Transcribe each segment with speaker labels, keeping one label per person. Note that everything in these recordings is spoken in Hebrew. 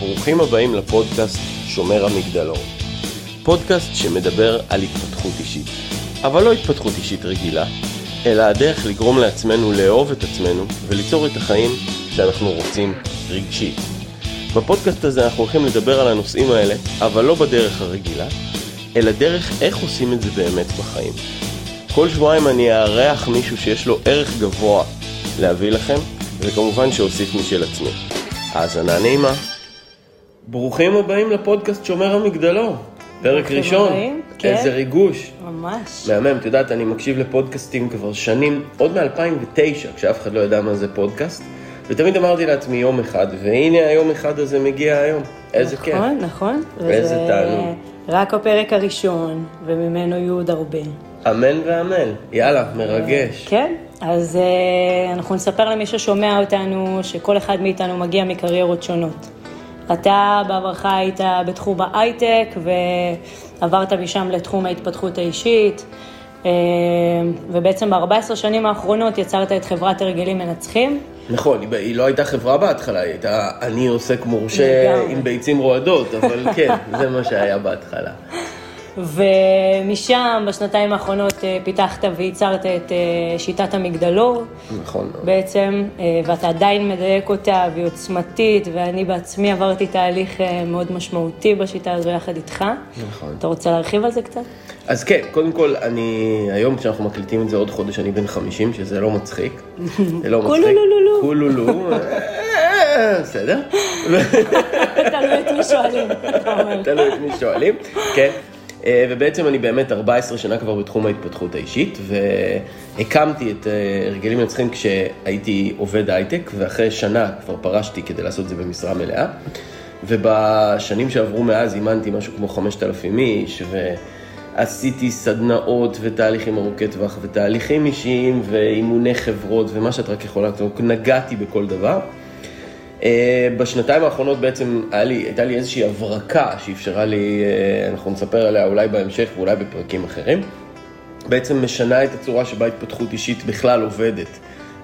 Speaker 1: ברוכים הבאים לפודקאסט שומר המגדלור. פודקאסט שמדבר על התפתחות אישית. אבל לא התפתחות אישית רגילה, אלא הדרך לגרום לעצמנו לאהוב את עצמנו וליצור את החיים שאנחנו רוצים רגשית. בפודקאסט הזה אנחנו הולכים לדבר על הנושאים האלה, אבל לא בדרך הרגילה, אלא דרך איך עושים את זה באמת בחיים. כל שבועיים אני אארח מישהו שיש לו ערך גבוה להביא לכם, וכמובן שאוסיף משל עצמי. האזנה נעימה. ברוכים הבאים לפודקאסט שומר המגדלור. פרק ראשון.
Speaker 2: כן.
Speaker 1: איזה ריגוש.
Speaker 2: ממש.
Speaker 1: מהמם, את יודעת, אני מקשיב לפודקאסטים כבר שנים, עוד מ-2009, כשאף אחד לא ידע מה זה פודקאסט, ותמיד אמרתי לעצמי יום אחד, והנה היום אחד הזה מגיע היום. איזה כיף.
Speaker 2: נכון, נכון.
Speaker 1: איזה
Speaker 2: וזה
Speaker 1: תענוג.
Speaker 2: רק הפרק הראשון, וממנו יהיו עוד הרבה.
Speaker 1: אמן ואמן. יאללה, מרגש.
Speaker 2: כן, אז אה, אנחנו נספר למי ששומע אותנו, שכל אחד מאיתנו מגיע מקריירות שונות. אתה בעברך היית בתחום ההייטק, ועברת משם לתחום ההתפתחות האישית, אה, ובעצם ב-14 שנים האחרונות יצרת את חברת הרגלים מנצחים.
Speaker 1: נכון, היא- לא הייתה חברה בהתחלה, היא הייתה אני עוסק מורשה. עם ביצים רועדות, אבל כן, זה מה שהיה בהתחלה.
Speaker 2: ומשם, בשנתיים האחרונות, אה, פיתחת וייצרת את אה, שיטת המגדלור.
Speaker 1: נכון.
Speaker 2: בעצם, אה, ואתה עדיין מדייק אותה, והיא עוצמתית, ואני בעצמי עברתי תהליך מאוד משמעותי בשיטה הזו יחד איתך.
Speaker 1: נכון.
Speaker 2: אתה רוצה להרחיב על זה קצת?
Speaker 1: אז כן, קודם כל, אני, היום כשאנחנו מקליטים את זה עוד חודש, אני בן 50, שזה לא מצחיק. זה לא מצחיק.
Speaker 2: קולולולולו.
Speaker 1: קולולו. בסדר.
Speaker 2: תלוי את מי שואלים.
Speaker 1: תלוי את מי שואלים, כן. אה, ובעצם אני באמת 14 שנה כבר בתחום ההתפתחות האישית, והקמתי את אה, הרגלים מנצחים כשהייתי עובד הייטק, ואחרי שנה כבר פרשתי כדי לעשות את זה במשרה מלאה. ובשנים שעברו מאז אימנתי משהו כמו 5,000 איש, ועשיתי סדנאות ותהליכים ארוכי טווח, ותהליכים אישיים, ואימוני חברות, ומה שאת רק יכולה, נגעתי בכל דבר. אה, בשנתיים האחרונות בעצם לי, הייתה לי איזושהי הברקה שאפשרה לי, אה, אנחנו נספר עליה אולי בהמשך ואולי בפרקים אחרים, בעצם משנה את הצורה שבה התפתחות אישית בכלל עובדת.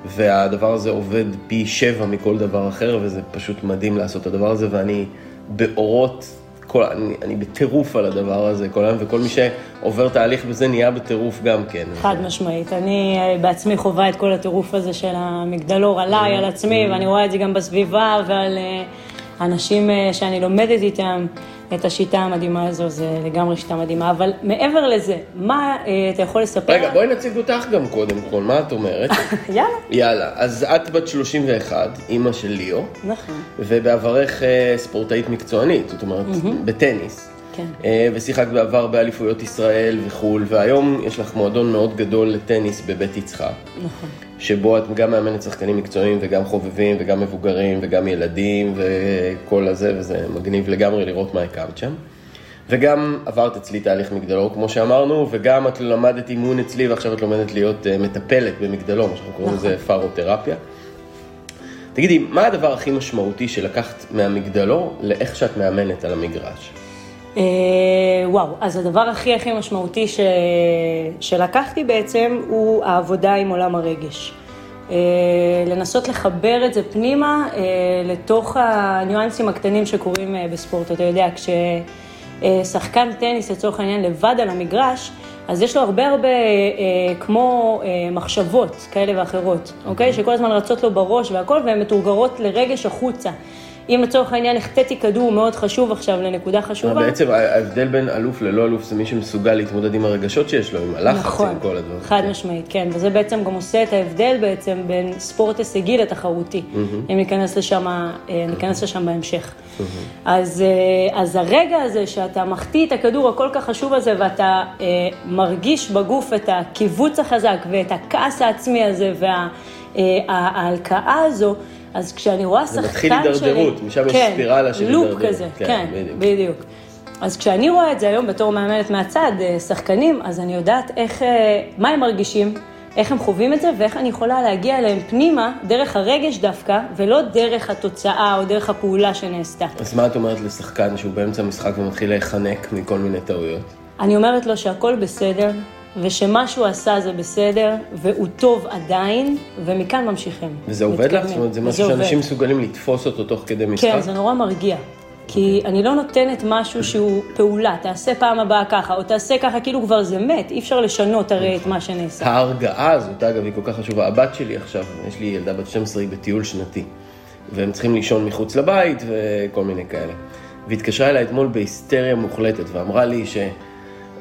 Speaker 1: והדבר הזה עובד פי שבע מכל דבר אחר, וזה פשוט מדהים לעשות את הדבר הזה, ואני באורות, כל, אני, אני בטירוף על הדבר הזה כל היום, וכל מי שעובר תהליך בזה נהיה בטירוף גם כן.
Speaker 2: חד משמעית. אני אה, בעצמי חווה את כל הטירוף הזה של המגדלור עליי, על עצמי, ואני רואה את זה גם בסביבה ועל אה, אנשים אה, שאני לומדת איתם את השיטה המדהימה הזו, זה לגמרי שיטה מדהימה. אבל מעבר לזה, מה אה, אתה יכול לספר?
Speaker 1: רגע, בואי נציג אותך גם קודם כל, מה את אומרת?
Speaker 2: יאללה.
Speaker 1: יאללה, אז את בת 31, אימא של ליאו,
Speaker 2: נכון.
Speaker 1: ובעברך אה, ספורטאית מקצוענית, זאת אומרת, בטניס.
Speaker 2: כן.
Speaker 1: אה, ושיחקת בעבר באליפויות ישראל וכו', והיום יש לך מועדון מאוד גדול לטניס בבית יצחק,
Speaker 2: נכון.
Speaker 1: שבו את גם מאמנת שחקנים מקצועיים וגם חובבים וגם מבוגרים וגם ילדים וכל הזה, וזה מגניב לגמרי לראות מה הקמת שם. וגם עברת אצלי תהליך מגדלור, כמו שאמרנו, וגם את למדת אימון אצלי, ועכשיו את לומדת להיות אה, מטפלת במגדלור, מה שאנחנו קוראים לזה פארותרפיה. תגידי, מה הדבר הכי משמעותי שלקחת מהמגדלור לאיך שאת מאמנת על המגרש?
Speaker 2: אה, וואו, אז הדבר הכי הכי משמעותי ש... שלקחתי בעצם הוא העבודה עם עולם הרגש. אה, לנסות לחבר את זה פנימה אה, לתוך הניואנסים הקטנים שקורים בספורט. אתה יודע, כששחקן טניס לצורך העניין לבד על המגרש, אז יש לו הרבה הרבה אה, כמו אה, מחשבות כאלה ואחרות, אוקיי? שכל הזמן רצות לו בראש והכל, והן מתורגרות לרגש החוצה. אם לצורך העניין החטאתי כדור מאוד חשוב עכשיו לנקודה חשובה,
Speaker 1: בעצם ההבדל בין אלוף ללא אלוף זה מי שמסוגל להתמודד עם הרגשות שיש לו, עם הלחץ,
Speaker 2: נכון,
Speaker 1: עם כל הדברים.
Speaker 2: חד משמעית, כן, וזה בעצם גם עושה את ההבדל בעצם בין ספורט הישגי לתחרותי, אם ניכנס לשם, אה, ניכנס לשם בהמשך. אז, אה, אז הרגע הזה שאתה מחטיא את הכדור הכל כך חשוב הזה, ואתה אה, מרגיש בגוף את הקיבוץ החזק ואת הכעס העצמי הזה וההלקאה הזו, אז כשאני רואה
Speaker 1: זה
Speaker 2: שחקן
Speaker 1: מתחיל
Speaker 2: שלי...
Speaker 1: הידרדרות, משם יש
Speaker 2: כן,
Speaker 1: ספירלה של
Speaker 2: לופ
Speaker 1: הידרדרות.
Speaker 2: כזה,
Speaker 1: כן,
Speaker 2: כן,
Speaker 1: בדיוק.
Speaker 2: בדיוק. אז כשאני רואה את זה היום בתור מאמנת מהצד, אה, שחקנים, אז אני יודעת איך, אה, מה הם מרגישים, איך הם חווים את זה, ואיך אני יכולה להגיע אליהם פנימה, דרך הרגש דווקא, ולא דרך התוצאה או דרך הפעולה שנעשתה.
Speaker 1: אז מה את אומרת לשחקן שהוא באמצע המשחק ומתחיל להיחנק מכל מיני טעויות?
Speaker 2: אני אומרת לו שהכל בסדר, ושמה שהוא עשה זה בסדר, והוא טוב עדיין, ומכאן ממשיכים.
Speaker 1: וזה עובד לך? זאת אומרת, זה משהו. שאנשים מסוגלים לתפוס אותו תוך כדי משחק?
Speaker 2: כן, זה נורא מרגיע. כי אני לא נותנת משהו שהוא פעולה, תעשה פעם הבאה ככה, או תעשה ככה, כאילו כבר זה מת, אי אפשר לשנות הרי את מה שנעשה.
Speaker 1: ההרגעה הזאת, אגב, היא כל כך חשובה. הבת שלי עכשיו, יש לי ילדה בת 12, היא בטיול שנתי, והם צריכים לישון מחוץ לבית וכל מיני כאלה. והתקשרה אליי אתמול בהיסטריה מוחלטת, ואמרה לי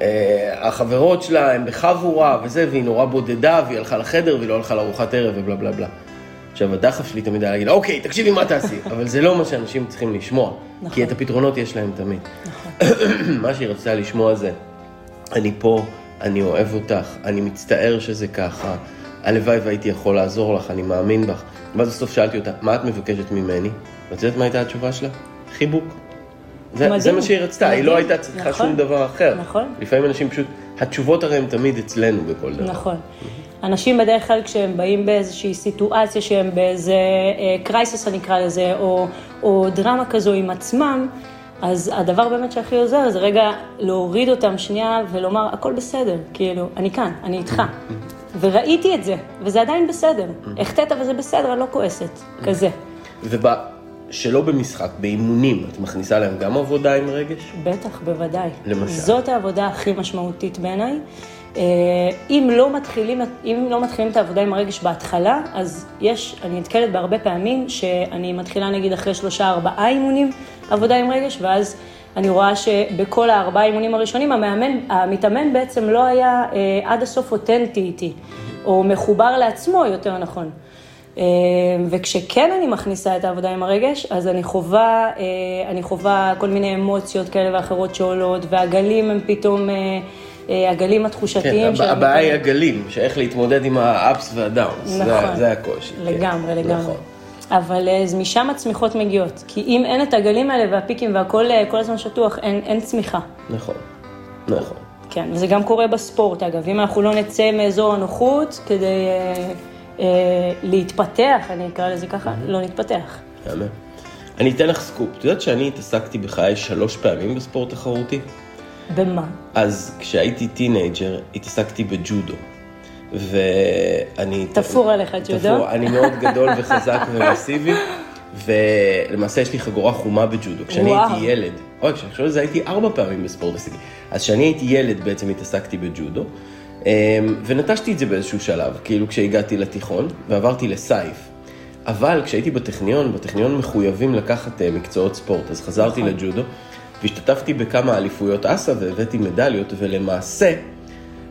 Speaker 1: שהחברות שלה הן בחבורה וזה, והיא נורא בודדה, והיא הלכה לחדר והיא לא הלכה לארוחת ערב ובלה בלה בלה. עכשיו, הדחף שלי תמיד היה להגיד, אוקיי, תקשיבי מה תעשי, אבל זה לא מה שאנשים צריכים לשמוע,
Speaker 2: נכון.
Speaker 1: כי את הפתרונות יש להם תמיד.
Speaker 2: נכון.
Speaker 1: מה שהיא רצתה לשמוע זה, אני פה, אני אוהב אותך, אני מצטער שזה ככה, הלוואי והייתי יכול לעזור לך, אני מאמין בך. ואז בסוף שאלתי אותה, מה את מבקשת ממני? ואת יודעת מה הייתה התשובה שלה? חיבוק. זה,
Speaker 2: מדהים,
Speaker 1: זה מה שהיא רצתה, היא לא
Speaker 2: מדהים.
Speaker 1: הייתה צריכה
Speaker 2: נכון,
Speaker 1: שום דבר אחר.
Speaker 2: נכון.
Speaker 1: לפעמים אנשים פשוט, התשובות הרי הן תמיד אצלנו בכל דבר.
Speaker 2: נכון. אנשים בדרך כלל כשהם באים באיזושהי סיטואציה שהם באיזה קרייסס אני אקרא לזה, או, או דרמה כזו עם עצמם, אז הדבר באמת שהכי עוזר זה רגע להוריד אותם שנייה ולומר, הכל בסדר, כאילו, אני כאן, אני איתך. וראיתי את זה, וזה עדיין בסדר. החטאת וזה בסדר, אני לא כועסת, כזה.
Speaker 1: ושלא במשחק, באימונים, את מכניסה להם גם עבודה עם רגש?
Speaker 2: בטח, בוודאי.
Speaker 1: למשל?
Speaker 2: זאת העבודה הכי משמעותית בעיניי. אה, אם לא, מתחילים, אם לא מתחילים את העבודה עם הרגש בהתחלה, אז יש, אני נתקלת בהרבה פעמים שאני מתחילה נגיד אחרי שלושה ארבעה אימונים עבודה עם רגש, ואז אני רואה שבכל הארבעה אימונים הראשונים המאמן, המתאמן בעצם לא היה אה, עד הסוף אותנטי איתי, או מחובר לעצמו יותר נכון. אה, וכשכן אני מכניסה את העבודה עם הרגש, אז אני חווה, אה, אני חווה כל מיני אמוציות כאלה ואחרות שעולות, והגלים הם פתאום, אה, אה, הגלים
Speaker 1: כן,
Speaker 2: התחושתיים.
Speaker 1: הב-
Speaker 2: של
Speaker 1: הבעיה היא. הגלים, שאיך להתמודד עם והדאונס, זה-
Speaker 2: נכון.
Speaker 1: זה הקושי. כן.
Speaker 2: לגמרי, לגמרי.
Speaker 1: נכון.
Speaker 2: אבל אז משם הצמיחות מגיעות. כי אם אין את הגלים האלה והפיקים והכל כל הזמן שטוח, אין, אין צמיחה.
Speaker 1: נכון, נכון.
Speaker 2: כן, וזה גם קורה בספורט, אגב. אם אנחנו לא נצא מאזור הנוחות כדי להתפתח, אני אקרא לזה ככה, לא נתפתח.
Speaker 1: מהמם. אני אתן לך סקופ. את יודעת שאני התעסקתי בחיי שלוש פעמים בספורט תחרותי?
Speaker 2: במה?
Speaker 1: אז כשהייתי teenager התעסקתי בג'ודו. ואני...
Speaker 2: תפור עליך ג'ודו?
Speaker 1: תפור, אני מאוד גדול וחזק ומסיבי, ולמעשה יש לי חגורה חומה בג'ודו. כשאני
Speaker 2: וואו.
Speaker 1: הייתי ילד, אוי, כשאני חושב על זה הייתי ארבע פעמים בספורט הישגי. אז כשאני הייתי ילד בעצם התעסקתי בג'ודו, ונטשתי את זה באיזשהו שלב, כאילו כשהגעתי לתיכון, ועברתי לסיף. אבל כשהייתי בטכניון, בטכניון מחויבים לקחת אה, מקצועות ספורט, אז חזרתי
Speaker 2: נכון.
Speaker 1: לג'ודו, והשתתפתי בכמה אליפויות אס"א והבאתי מדליות, ולמעשה,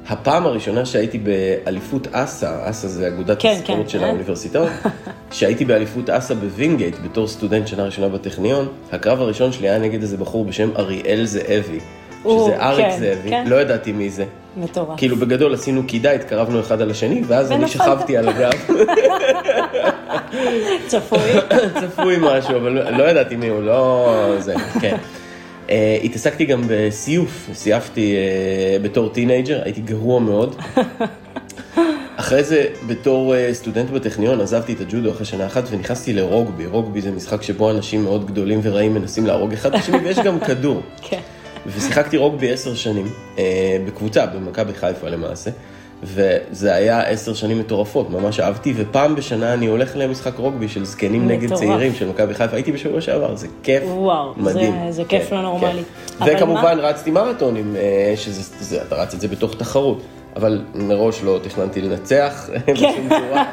Speaker 1: הפעם הראשונה שהייתי באליפות אס"א, אס"א זה אגודת
Speaker 2: כן,
Speaker 1: הספורט
Speaker 2: כן,
Speaker 1: של
Speaker 2: אה?
Speaker 1: האוניברסיטאות, שהייתי באליפות אס"א בווינגייט בתור סטודנט שנה ראשונה בטכניון, הקרב הראשון שלי היה נגד איזה בחור בשם אריאל זאבי, שזה אריק
Speaker 2: כן,
Speaker 1: זאבי,
Speaker 2: כן.
Speaker 1: לא ידעתי מי זה.
Speaker 2: מטורף.
Speaker 1: כאילו בגדול עשינו קידה, התקרבנו אחד על השני, ואז אני. שכבתי על הגב.
Speaker 2: צפוי.
Speaker 1: צפוי משהו, אבל לא ידעתי מי הוא, לא זה, כן. אה, התעסקתי גם בסיוף, סייפתי אה, בתור teenager, הייתי גרוע מאוד. אחרי זה, בתור אה, סטודנט בטכניון, עזבתי את הג'ודו אחרי שנה אחת ונכנסתי לרוגבי. רוגבי זה משחק שבו אנשים מאוד גדולים ורעים מנסים להרוג אחד את השני, ויש גם כדור.
Speaker 2: כן.
Speaker 1: ושיחקתי רוגבי עשר שנים, אה, בקבוצה, במכבי חיפה למעשה, וזה היה עשר שנים מטורפות, ממש אהבתי, ופעם בשנה אני הולך למשחק רוגבי של זקנים נגד
Speaker 2: מטורף.
Speaker 1: צעירים של מכבי חיפה, הייתי בשבוע שעבר, זה כיף
Speaker 2: וואו, זה-
Speaker 1: מדהים.
Speaker 2: זה כיף
Speaker 1: כן,
Speaker 2: לא נורמלי.
Speaker 1: כן. וכמובן רצתי מרתונים, אה, שזה, זה, אתה רץ את זה בתוך תחרות. אבל מראש לא תכננתי לנצח
Speaker 2: כן.
Speaker 1: בשום צורה,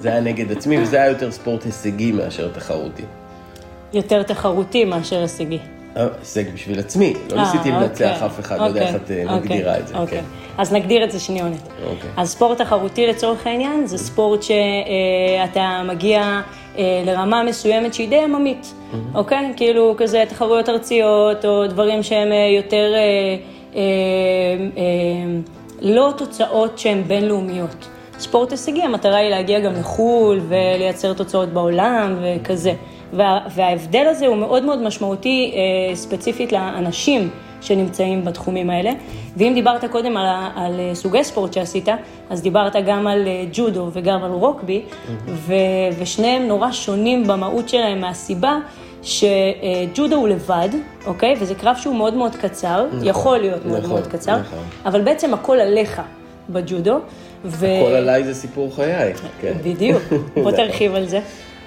Speaker 1: זה היה נגד עצמי, וזה היה יותר ספורט הישגי מאשר תחרותי.
Speaker 2: יותר תחרותי מאשר הישגי.
Speaker 1: אה, הישג בשביל עצמי, לא
Speaker 2: אה,
Speaker 1: ניסיתי לנצח
Speaker 2: אוקיי,
Speaker 1: אף אחד, לא יודע איך את אה,
Speaker 2: אוקיי,
Speaker 1: מגדירה את זה.
Speaker 2: אוקיי.
Speaker 1: כן.
Speaker 2: אז נגדיר את זה שניונת.
Speaker 1: אוקיי.
Speaker 2: אז ספורט תחרותי לצורך העניין, זה ספורט שאתה מגיע לרמה מסוימת שהיא די עממית, אוקיי? כאילו כזה תחרויות ארציות, או דברים שהם יותר, לא תוצאות שהן בינלאומיות. ספורט הישגי, המטרה היא להגיע גם לחו"ל ולייצר תוצאות בעולם וכזה. וה, וההבדל הזה הוא מאוד מאוד משמעותי אה, ספציפית לאנשים שנמצאים בתחומים האלה. ואם דיברת קודם על, על אה, סוגי ספורט שעשית, אז דיברת גם על אה, ג'ודו וגם על רוקבי, ו, ושניהם נורא שונים במהות שלהם מהסיבה שג'ודו הוא לבד, אוקיי? וזה קרב שהוא מאוד מאוד קצר, יכול להיות מאוד
Speaker 1: נכון,
Speaker 2: מאוד קצר,
Speaker 1: נכון.
Speaker 2: אבל בעצם הכל עליך בג'ודו. ו...
Speaker 1: הכל עליי זה סיפור חיי, כן.
Speaker 2: בדיוק, בוא תרחיב על זה.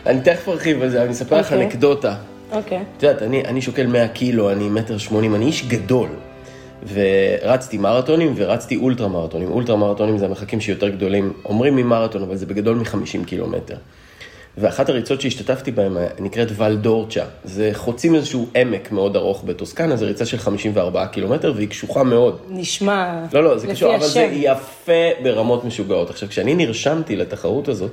Speaker 1: אני תכף ארחיב על זה, אני אספר לך
Speaker 2: אוקיי.
Speaker 1: אנקדוטה.
Speaker 2: אוקיי.
Speaker 1: את יודעת, אני, אני שוקל 100 קילו, אני מטר 80, אני איש גדול. ורצתי מרתונים ורצתי אולטרה מרתונים. אולטרה מרתונים זה המרחקים שיותר גדולים, אומרים ממרתון, אבל זה בגדול מ-50 קילומטר. ואחת הריצות שהשתתפתי בהן נקראת ולדורצ'ה. זה חוצים איזשהו עמק מאוד ארוך בטוסקנה, זו ריצה של 54 קילומטר והיא קשוחה מאוד.
Speaker 2: נשמע
Speaker 1: לא, לא, זה קשור, אבל זה. יפה ברמות משוגעות. עכשיו, כשאני נרשמתי לתחרות הזאת,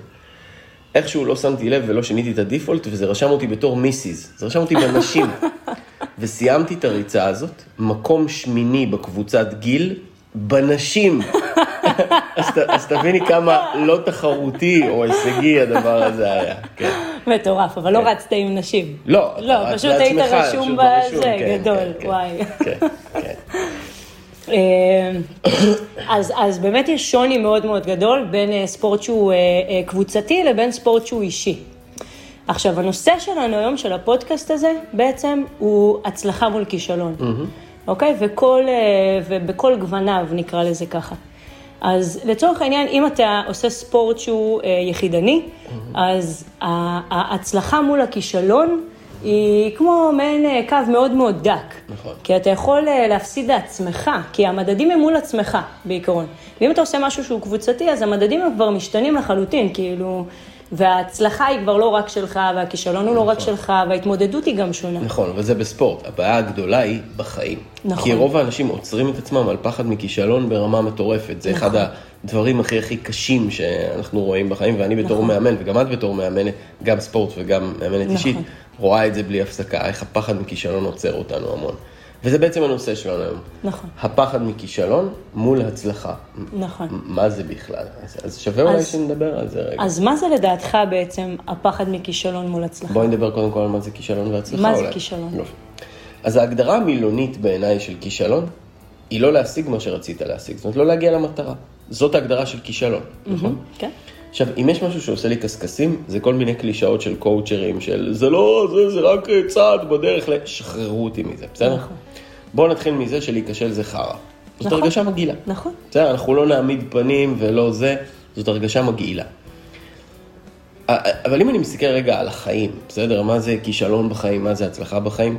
Speaker 1: איכשהו לא שמתי לב ולא שיניתי את הדיפולט, וזה רשם אותי בתור מיסיס. זה רשם אותי בנשים. וסיימתי את הריצה הזאת, מקום שמיני בקבוצת גיל, בנשים. אז, ת- אז תביני כמה לא תחרותי או הישגי הדבר הזה היה. כן.
Speaker 2: מטורף, אבל לא רצת עם נשים.
Speaker 1: לא,
Speaker 2: לא, פשוט היית רשום בזה,
Speaker 1: כן,
Speaker 2: גדול,
Speaker 1: כן, כן,
Speaker 2: וואי.
Speaker 1: כן, כן.
Speaker 2: אה, אז, אז באמת יש שוני מאוד מאוד גדול בין אה, ספורט שהוא אה, קבוצתי לבין ספורט שהוא אישי. עכשיו, הנושא שלנו היום, של הפודקאסט הזה, בעצם הוא הצלחה מול כישלון. אוקיי? וכל, ובכל גווניו, נקרא לזה ככה. אז לצורך העניין, אם אתה עושה ספורט שהוא יחידני, אז ה- ההצלחה מול הכישלון היא כמו מעין אה, קו מאוד מאוד דק.
Speaker 1: נכון.
Speaker 2: כי אתה יכול אה, להפסיד לעצמך, כי המדדים הם מול עצמך, בעיקרון. ואם אתה עושה משהו שהוא קבוצתי, אז המדדים הם כבר משתנים לחלוטין, כאילו, וההצלחה היא כבר לא רק שלך, והכישלון הוא לא רק שלך, וההתמודדות היא גם שונה.
Speaker 1: נכון, אבל זה בספורט. הבעיה הגדולה היא בחיים.
Speaker 2: נכון.
Speaker 1: כי רוב האנשים עוצרים את עצמם על פחד מכישלון ברמה מטורפת. זה אחד
Speaker 2: נכון.
Speaker 1: הדברים הכי הכי קשים שאנחנו רואים בחיים, ואני בתור
Speaker 2: נכון.
Speaker 1: מאמן, וגם את בתור מאמנת, גם ספורט וגם מאמנת
Speaker 2: נכון.
Speaker 1: אישית, רואה את זה בלי הפסקה, איך הפחד מכישלון עוצר אותנו המון. וזה בעצם הנושא שלנו היום.
Speaker 2: נכון,
Speaker 1: הפחד מכישלון מול הצלחה.
Speaker 2: נכון.
Speaker 1: מה זה בכלל? אז, אז שווה אולי שנדבר על זה רגע.
Speaker 2: אז מה זה לדעתך בעצם הפחד מכישלון מול הצלחה?
Speaker 1: בואי נדבר קודם כל על מה זה כישלון והצלחה
Speaker 2: מה זה
Speaker 1: אולי.
Speaker 2: כישלון?
Speaker 1: יופי. אז ההגדרה המילונית בעיניי של כישלון, היא לא להשיג מה שרצית להשיג, זאת אומרת לא להגיע למטרה. זאת ההגדרה של כישלון, נכון?
Speaker 2: כן?
Speaker 1: עכשיו, אם יש משהו שעושה לי קשקשים, זה כל מיני קלישאות של קואוצ'רים, של זה לא, זה, זה רק אה, צעד בדרך, ל- שחררו אותי מזה, בסדר?
Speaker 2: נכון.
Speaker 1: בואו נתחיל מזה שלהיכשל זה חרא. זאת
Speaker 2: נכון.
Speaker 1: הרגשה מגעילה.
Speaker 2: נכון.
Speaker 1: בסדר, אנחנו לא נעמיד פנים ולא זה, זאת הרגשה מגעילה. אבל אם אני מסתכל רגע על החיים, בסדר? מה זה כישלון בחיים, מה זה הצלחה בחיים?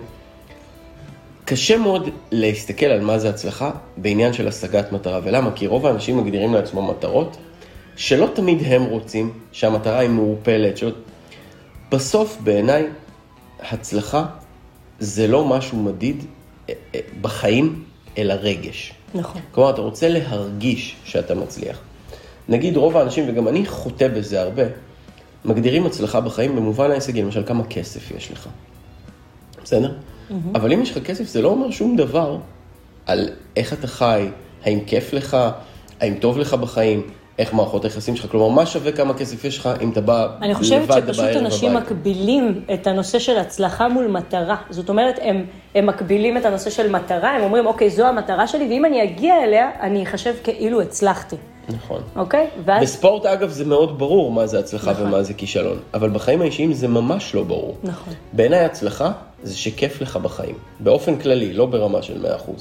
Speaker 1: קשה מאוד להסתכל על מה זה הצלחה בעניין של השגת מטרה. ולמה? כי רוב האנשים מגדירים לעצמם מטרות שלא תמיד הם רוצים, שהמטרה היא מעורפלת. שלא... בסוף, בעיניי, הצלחה זה לא משהו מדיד אה, אה, בחיים, אלא רגש.
Speaker 2: נכון.
Speaker 1: כלומר, אתה רוצה להרגיש שאתה מצליח. נגיד רוב האנשים, וגם אני חוטא בזה הרבה, מגדירים הצלחה בחיים במובן ההישגי, למשל כמה כסף יש לך. בסדר? אבל אם יש לך כסף, זה לא אומר שום דבר על איך אתה חי, האם כיף לך, האם טוב לך בחיים, איך מערכות היחסים שלך. כלומר, מה שווה כמה כסף יש לך אם אתה בא
Speaker 2: אני חושבת
Speaker 1: לבד
Speaker 2: שפשוט
Speaker 1: בערב
Speaker 2: אנשים
Speaker 1: הביתה.
Speaker 2: מקבילים את הנושא של הצלחה מול מטרה. זאת אומרת, הם, הם מקבילים את הנושא של מטרה, הם אומרים, אוקיי, זו המטרה שלי, ואם אני אגיע אליה, אני אחשב כאילו הצלחתי,
Speaker 1: נכון.
Speaker 2: אוקיי? ואז...
Speaker 1: בספורט, אגב, זה מאוד ברור מה זה הצלחה
Speaker 2: נכון.
Speaker 1: ומה זה כישלון. אבל בחיים האישיים זה ממש לא ברור.
Speaker 2: נכון.
Speaker 1: בעיניי הצלחה זה שכיף לך בחיים. באופן כללי, לא ברמה של 100%.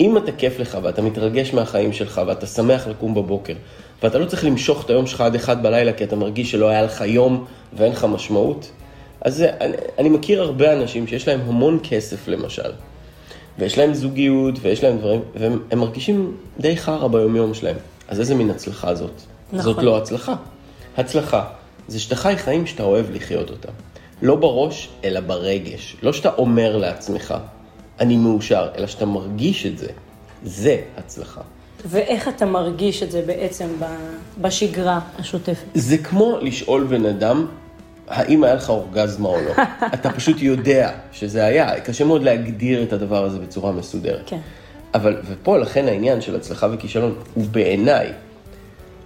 Speaker 1: אם אתה כיף לך ואתה מתרגש מהחיים שלך ואתה שמח לקום בבוקר, ואתה לא צריך למשוך את היום שלך עד אחד בלילה כי אתה מרגיש שלא היה לך יום ואין לך משמעות, אז אני, אני מכיר הרבה אנשים שיש להם המון כסף למשל, ויש להם זוגיות ויש להם דברים, והם הם מרגישים די חרא ביומיום שלהם. אז איזה מין הצלחה זאת?
Speaker 2: נכון.
Speaker 1: זאת לא הצלחה. הצלחה זה שאתה חי חיים שאתה אוהב לחיות אותם. לא בראש, אלא ברגש. לא שאתה אומר לעצמך, אני מאושר, אלא שאתה מרגיש את זה. זה הצלחה.
Speaker 2: ואיך אתה מרגיש את זה בעצם בשגרה השוטפת?
Speaker 1: זה כמו לשאול בן אדם, האם היה לך אורגזמה או לא. אתה פשוט יודע שזה היה. קשה מאוד להגדיר את הדבר הזה בצורה מסודרת.
Speaker 2: כן.
Speaker 1: אבל, ופה לכן העניין של הצלחה וכישלון, הוא בעיניי,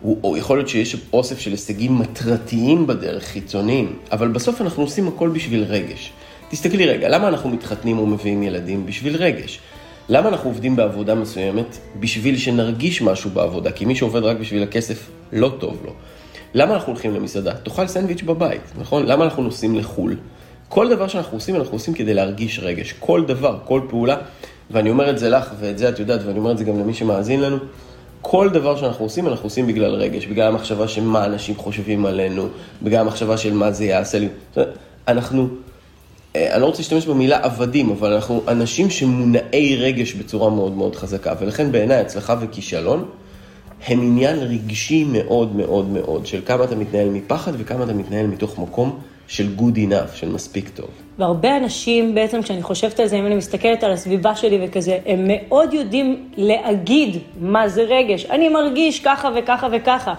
Speaker 1: הוא, או יכול להיות שיש אוסף של הישגים מטרתיים בדרך, חיצוניים, אבל בסוף אנחנו עושים הכל בשביל רגש. תסתכלי רגע, למה אנחנו מתחתנים ומביאים ילדים? בשביל רגש. למה אנחנו עובדים בעבודה מסוימת? בשביל שנרגיש משהו בעבודה, כי מי שעובד רק בשביל הכסף, לא טוב לו. למה אנחנו הולכים למסעדה? תאכל סנדוויץ' בבית, נכון? למה אנחנו נוסעים לחו"ל? כל דבר שאנחנו עושים, אנחנו עושים כדי להרגיש רגש. כל דבר, כל פעולה, ואני אומר את זה לך, ואת זה את יודעת, ואני אומר את זה גם למי שמאזין לנו, כל דבר שאנחנו עושים, אנחנו עושים בגלל רגש, בגלל המחשבה של מה אנשים חושבים עלינו, בגלל המחשבה של מה זה יעשה לי. אנחנו אני לא רוצה להשתמש במילה עבדים, אבל אנחנו אנשים שמונעי רגש בצורה מאוד מאוד חזקה, ולכן בעיניי הצלחה וכישלון הם עניין רגשי מאוד מאוד מאוד, של כמה אתה מתנהל מפחד וכמה אתה מתנהל מתוך מקום של good enough, של מספיק טוב.
Speaker 2: והרבה אנשים, בעצם כשאני חושבת על זה, אם אני מסתכלת על הסביבה שלי וכזה, הם מאוד יודעים להגיד מה זה רגש. אני מרגיש ככה וככה וככה.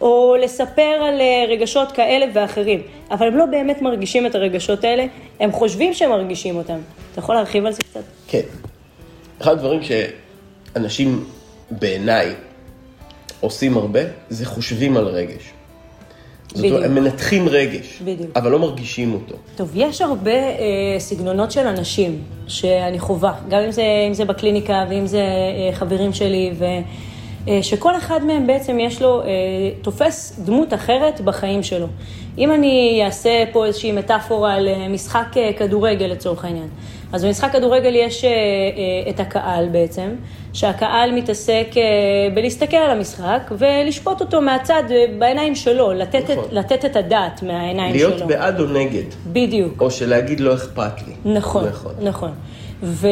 Speaker 2: או לספר על אה, רגשות כאלה ואחרים, אבל הם לא באמת מרגישים את הרגשות האלה, הם חושבים שהם מרגישים אותם. אתה יכול להרחיב על זה קצת?
Speaker 1: כן. אחד הדברים שאנשים בעיניי עושים הרבה, זה חושבים על רגש. זאת אומרת, הם מנתחים רגש, בדיוק. אבל לא מרגישים אותו.
Speaker 2: טוב, יש הרבה אה, סגנונות של אנשים שאני חווה, גם אם זה, אם זה בקליניקה ואם זה אה, חברים שלי, ו... אה, שכל אחד מהם בעצם יש לו, אה, תופס דמות אחרת בחיים שלו. אם אני אעשה פה איזושהי מטאפורה על אה, משחק כדורגל לצורך העניין, אז במשחק כדורגל יש את הקהל בעצם, שהקהל מתעסק בלהסתכל על המשחק ולשפוט אותו מהצד, בעיניים שלו, לתת, נכון. את, לתת את הדעת מהעיניים
Speaker 1: להיות
Speaker 2: שלו.
Speaker 1: להיות בעד או נגד.
Speaker 2: בדיוק.
Speaker 1: או שלהגיד לא אכפת לי.
Speaker 2: נכון, נכון. נכון. ו...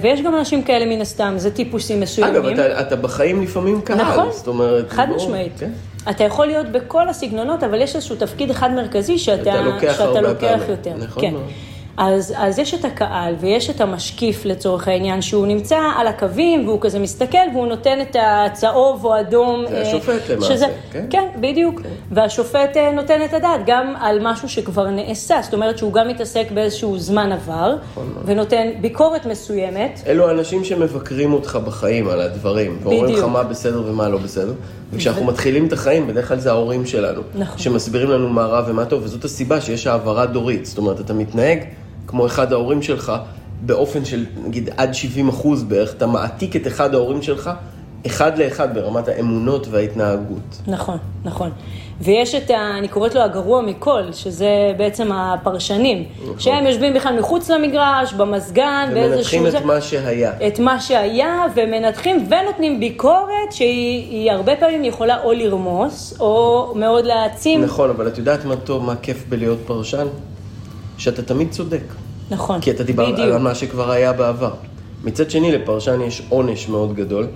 Speaker 2: ויש גם אנשים כאלה מן הסתם, זה טיפוסים מסוימים.
Speaker 1: אגב, אתה, אתה בחיים לפעמים קהל, נכון,
Speaker 2: זאת אומרת... חד בוא, משמעית. כן? אתה יכול להיות בכל הסגנונות, אבל יש איזשהו תפקיד אחד מרכזי שאתה, לוקח, שאתה לוקח יותר. נכון כן. מאוד. אז, אז יש את הקהל ויש את המשקיף לצורך העניין, שהוא נמצא על הקווים והוא כזה מסתכל והוא נותן את הצהוב או אדום.
Speaker 1: זה השופט אה, למעשה,
Speaker 2: שזה, כן? כן, בדיוק. כן. והשופט אה, נותן את הדעת גם על משהו שכבר נעשה, זאת אומרת שהוא גם מתעסק באיזשהו זמן עבר, נכון ונותן ביקורת מסוימת.
Speaker 1: אלו האנשים שמבקרים אותך בחיים על הדברים, ואומרים לך מה בסדר ומה לא בסדר. וכשאנחנו. מתחילים את החיים, בדרך כלל זה ההורים שלנו. נכון. שמסבירים לנו מה רע ומה טוב, וזאת הסיבה שיש העברה דורית. זאת אומרת, אתה מתנהג כמו אחד ההורים שלך, באופן של נגיד עד 70 אחוז בערך, אתה מעתיק את אחד ההורים שלך, אחד לאחד ברמת האמונות וההתנהגות.
Speaker 2: נכון, נכון. ויש את, ה, אני קוראת לו הגרוע מכל, שזה בעצם הפרשנים, נכון. שהם יושבים בכלל מחוץ למגרש, במזגן,
Speaker 1: באיזשהו... ומנתחים את מה שהיה.
Speaker 2: את מה שהיה, ומנתחים ונותנים ביקורת שהיא הרבה פעמים יכולה או לרמוס, או מאוד להעצים.
Speaker 1: נכון, אבל את יודעת מה טוב, מה כיף בלהיות פרשן? שאתה תמיד צודק.
Speaker 2: נכון,
Speaker 1: כי אתה דיברת על מה שכבר היה בעבר. מצד שני, לפרשן יש עונש מאוד גדול,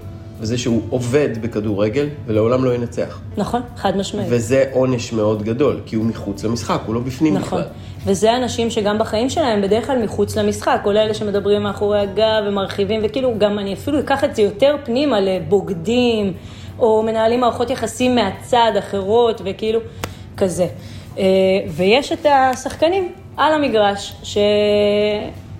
Speaker 1: וזה שהוא עובד בכדורגל ולעולם לא ינצח.
Speaker 2: נכון, חד משמעית.
Speaker 1: וזה עונש מאוד גדול, כי הוא מחוץ למשחק, הוא לא בפנים
Speaker 2: נכון. בכלל. וזה אנשים שגם בחיים שלהם בדרך כלל מחוץ למשחק, כל אלה שמדברים מאחורי הגב ומרחיבים, וכאילו גם אני אפילו אקח את זה יותר פנימה לבוגדים, או מנהלים מערכות יחסים מהצד, אחרות, וכאילו, כזה. אה, ויש את השחקנים על המגרש,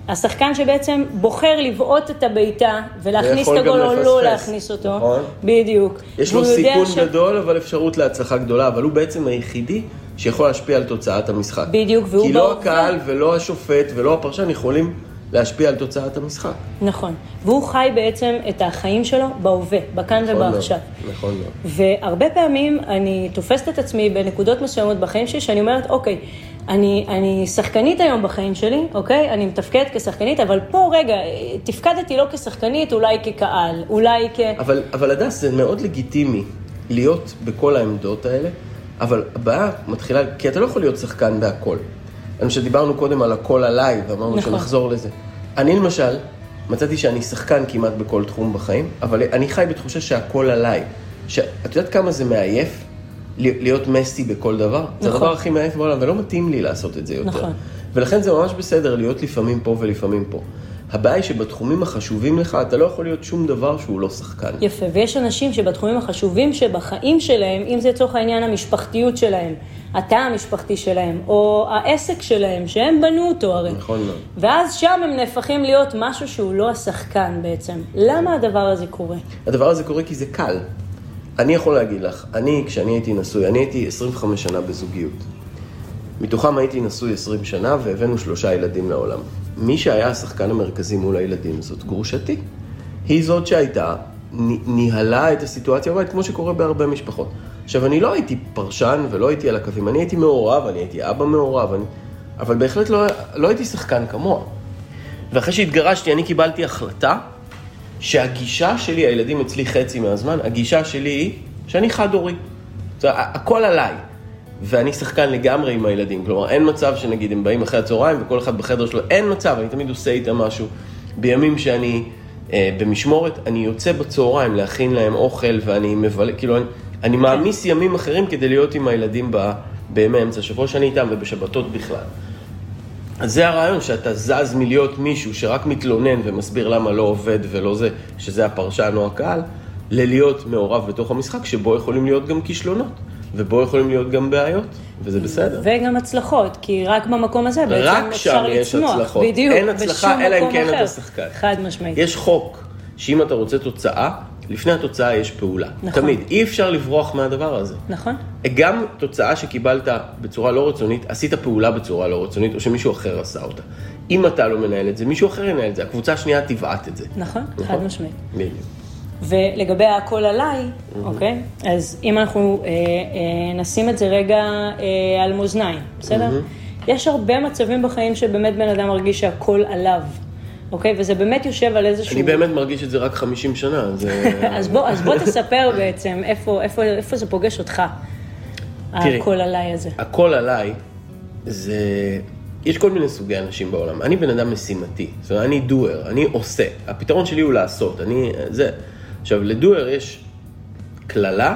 Speaker 2: שהשחקן שבעצם בוחר לבעוט את הבעיטה ולהכניס את הגול או לא להכניס אותו, נכון. בדיוק.
Speaker 1: יש לו סיכון ש... גדול, אבל אפשרות להצלחה גדולה, אבל הוא בעצם היחידי שיכול להשפיע על תוצאת המשחק.
Speaker 2: בדיוק,
Speaker 1: והוא... כי לא הקהל ולא השופט ולא הפרשן יכולים להשפיע על תוצאת המשחק.
Speaker 2: נכון. והוא חי בעצם את החיים שלו בהווה, בכאן נכון ובעכשיו.
Speaker 1: נכון מאוד.
Speaker 2: והרבה פעמים אני תופסת את עצמי בנקודות מסוימות בחיים שלי, שאני אומרת, אוקיי, אני, אני שחקנית היום בחיים שלי, אוקיי? אני מתפקדת כשחקנית, אבל פה, רגע, תפקדתי לא כשחקנית, אולי כקהל, אולי כ...
Speaker 1: אבל, אבל הדס, זה מאוד לגיטימי להיות בכל העמדות האלה, אבל הבעיה מתחילה, כי אתה לא יכול להיות שחקן בהכל. אני חושב שדיברנו קודם על הכל עליי, ואמרנו נכון. שנחזור לזה. אני למשל, מצאתי שאני שחקן כמעט בכל תחום בחיים, אבל אני חי בתחושה שהכל עליי. שאת יודעת כמה זה מעייף? להיות מסי בכל דבר. נכון. זה הדבר הכי מעייף בעולם, ולא מתאים לי לעשות את זה יותר. נכון. ולכן זה ממש בסדר להיות לפעמים פה ולפעמים פה. הבעיה היא שבתחומים החשובים לך, אתה לא יכול להיות שום דבר שהוא לא שחקן.
Speaker 2: יפה, ויש אנשים שבתחומים החשובים שבחיים שלהם, אם זה לצורך העניין המשפחתיות שלהם, התא המשפחתי שלהם, או העסק שלהם, שהם בנו אותו הרי.
Speaker 1: נכון מאוד.
Speaker 2: ואז שם הם נהפכים להיות משהו שהוא לא השחקן בעצם. למה הדבר הזה קורה?
Speaker 1: הדבר הזה קורה כי זה קל. אני יכול להגיד לך, אני, כשאני הייתי נשוי, אני הייתי 25 שנה בזוגיות. מתוכם הייתי נשוי 20 שנה והבאנו שלושה ילדים לעולם. מי שהיה השחקן המרכזי מול הילדים זאת גרושתי. היא זאת שהייתה, ניהלה את הסיטואציה בבית, כמו שקורה בהרבה משפחות. עכשיו, אני לא הייתי פרשן ולא הייתי על הקווים, אני הייתי מעורב, אני הייתי אבא מעורב, אני... אבל בהחלט לא, לא הייתי שחקן כמוה. ואחרי שהתגרשתי, אני קיבלתי החלטה שהגישה שלי, הילדים אצלי חצי מהזמן, הגישה שלי היא שאני חד-הורי. הכל עליי. ואני שחקן לגמרי עם הילדים. כלומר, אין מצב שנגיד הם באים אחרי הצהריים וכל אחד בחדר שלו, אין מצב, אני תמיד עושה איתם משהו. בימים שאני אה, במשמורת, אני יוצא בצהריים להכין להם אוכל ואני מבלה, כאילו, אני, אני מעמיס ימים אחרים כדי להיות עם הילדים ב, בימי אמצע השבוע שאני איתם ובשבתות בכלל. אז זה הרעיון, שאתה זז מלהיות מישהו שרק מתלונן ומסביר למה לא עובד ולא זה, שזה הפרשן או הקהל, ללהיות מעורב בתוך המשחק, שבו יכולים להיות גם כישלונות, ובו יכולים להיות גם בעיות, וזה בסדר.
Speaker 2: וגם הצלחות, כי רק במקום הזה בעצם
Speaker 1: רק
Speaker 2: אפשר
Speaker 1: שם יש
Speaker 2: לצמוח.
Speaker 1: הצלחות.
Speaker 2: בדיוק,
Speaker 1: אין הצלחה, אלא אם כן. אתה שחקן.
Speaker 2: חד משמעית.
Speaker 1: יש חוק, שאם אתה רוצה תוצאה, לפני התוצאה יש פעולה.
Speaker 2: נכון.
Speaker 1: תמיד. אי אפשר לברוח מהדבר הזה.
Speaker 2: נכון?
Speaker 1: גם תוצאה שקיבלת בצורה לא רצונית, עשית פעולה בצורה לא רצונית, או שמישהו אחר עשה אותה. אם אתה לא מנהל את זה, מישהו אחר ינהל את זה. הקבוצה השנייה תבעט את זה.
Speaker 2: נכון,
Speaker 1: נכון.
Speaker 2: חד משמעית.
Speaker 1: בדיוק.
Speaker 2: ולגבי הכל עליי, אוקיי? אז אם אנחנו אה, אה, נשים את זה רגע אה, על מאזניים, בסדר? יש הרבה מצבים בחיים שבאמת בן אדם מרגיש שהכל עליו, אוקיי? וזה באמת יושב על איזשהו...
Speaker 1: אני באמת מרגיש את זה רק 50 שנה, זה...
Speaker 2: אז בוא, אז בוא תספר בעצם איפה, איפה, איפה זה פוגש אותך,
Speaker 1: תראי.
Speaker 2: הכל עליי הזה.
Speaker 1: הכל עליי, זה... יש כל מיני סוגי אנשים בעולם. אני בן אדם משימתי, זאת אומרת, אני דואר, אני עושה. הפתרון שלי הוא לעשות, אני... זה. עכשיו, לדואר יש קללה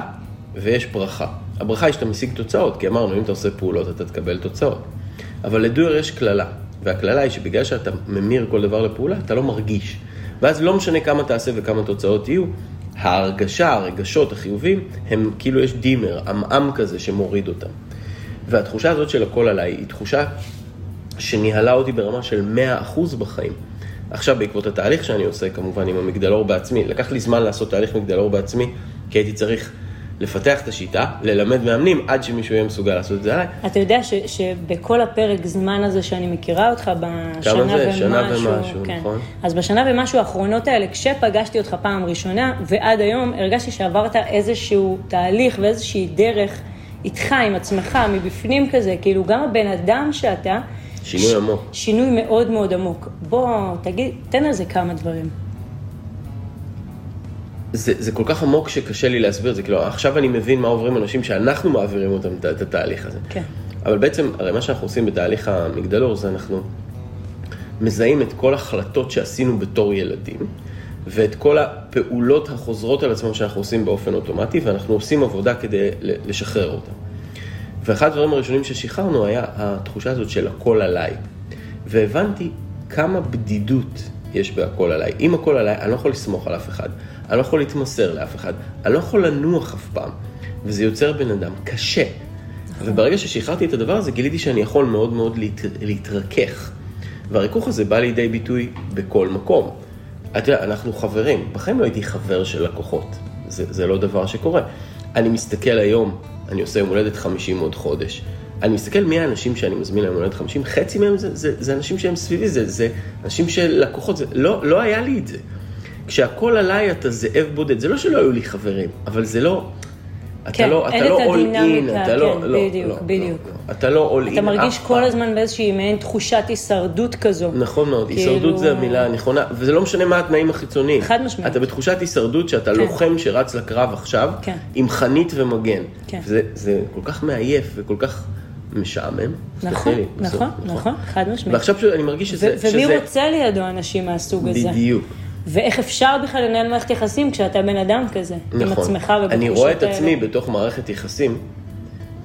Speaker 1: ויש ברכה. הברכה היא שאתה משיג תוצאות, כי אמרנו, אם אתה עושה פעולות, אתה תקבל תוצאות. אבל לדואר יש קללה, והקללה היא שבגלל שאתה ממיר כל דבר לפעולה, אתה לא מרגיש. ואז לא משנה כמה תעשה וכמה תוצאות יהיו, ההרגשה, הרגשות, החיובים, הם כאילו יש דימר, עמעם כזה שמוריד אותם. והתחושה הזאת של הכל עליי היא תחושה שניהלה אותי ברמה של 100% בחיים. עכשיו, בעקבות התהליך שאני עושה, כמובן, עם המגדלור בעצמי, לקח לי זמן לעשות תהליך מגדלור בעצמי, כי הייתי צריך לפתח את השיטה, ללמד מאמנים, עד שמישהו יהיה מסוגל לעשות את זה עליי.
Speaker 2: אתה יודע ש, שבכל הפרק זמן הזה שאני מכירה אותך, בשנה
Speaker 1: כמה זה?
Speaker 2: ומשהו,
Speaker 1: שנה ומשהו,
Speaker 2: כן.
Speaker 1: נכון.
Speaker 2: אז בשנה ומשהו האחרונות האלה, כשפגשתי אותך פעם ראשונה, ועד היום הרגשתי שעברת איזשהו תהליך ואיזושהי דרך איתך, עם עצמך, מבפנים כזה, כאילו גם הבן אדם שאתה,
Speaker 1: שינוי עמוק.
Speaker 2: שינוי מאוד מאוד עמוק. בוא, תגיד, תן על זה כמה דברים.
Speaker 1: זה, זה כל כך עמוק שקשה לי להסביר את זה, כאילו, עכשיו אני מבין מה עוברים אנשים שאנחנו מעבירים אותם את, התהליך הזה.
Speaker 2: כן.
Speaker 1: אבל בעצם, הרי מה שאנחנו עושים בתהליך המגדלור זה אנחנו מזהים את כל החלטות שעשינו בתור ילדים, ואת כל הפעולות החוזרות על עצמם שאנחנו עושים באופן אוטומטי, ואנחנו עושים עבודה כדי לשחרר אותם. ואחד הדברים הראשונים ששחררנו היה התחושה הזאת של הכל עליי. והבנתי כמה בדידות יש בהכל עליי. אם הכל עליי, אני לא יכול לסמוך על אף אחד, אני לא יכול להתמסר לאף אחד, אני לא יכול לנוח אף פעם. וזה יוצר בן אדם קשה. וברגע ששחררתי את הדבר הזה, גיליתי שאני יכול מאוד מאוד להת... להתרכך. והריכוך הזה בא לידי ביטוי בכל מקום. אתה יודע, אנחנו חברים, בחיים לא הייתי חבר של לקוחות. זה, זה לא דבר שקורה. אני מסתכל היום, אני עושה יום הולדת 50 עוד חודש. אני מסתכל מי האנשים שאני מזמין ליום הולדת 50, חצי מהם זה, זה, זה אנשים שהם סביבי, זה, זה אנשים של לקוחות, זה, לא, לא היה לי את זה. כשהכל עליי אתה זאב בודד, זה לא שלא היו לי חברים, אבל זה לא... אתה
Speaker 2: כן,
Speaker 1: לא,
Speaker 2: אין
Speaker 1: אתה לא in,
Speaker 2: הדינמיקה,
Speaker 1: אתה לא,
Speaker 2: כן,
Speaker 1: לא,
Speaker 2: בדיוק,
Speaker 1: לא,
Speaker 2: בדיוק.
Speaker 1: לא, אתה לא all in
Speaker 2: אתה מרגיש כל
Speaker 1: פעם.
Speaker 2: הזמן באיזושהי מעין תחושת הישרדות כזו.
Speaker 1: נכון מאוד,
Speaker 2: כאילו-
Speaker 1: הישרדות זה המילה הנכונה, וזה לא משנה מה התנאים החיצוניים.
Speaker 2: חד משמעית.
Speaker 1: אתה בתחושת הישרדות שאתה
Speaker 2: כן.
Speaker 1: לוחם שרץ לקרב עכשיו,
Speaker 2: כן.
Speaker 1: עם חנית ומגן.
Speaker 2: כן.
Speaker 1: זה, זה כל כך מעייף וכל כך משעמם.
Speaker 2: נכון, נכון,
Speaker 1: בסוף,
Speaker 2: נכון, חד משמעית.
Speaker 1: ועכשיו שאני מרגיש שזה...
Speaker 2: ומי
Speaker 1: שזה...
Speaker 2: רוצה לידו אנשים מהסוג הזה?
Speaker 1: בדיוק.
Speaker 2: ואיך אפשר בכלל לנהל מערכת יחסים כשאתה בן אדם כזה, עם
Speaker 1: נכון.
Speaker 2: עצמך ובתחושות
Speaker 1: אני רואה את
Speaker 2: האלה?
Speaker 1: עצמי בתוך מערכת יחסים,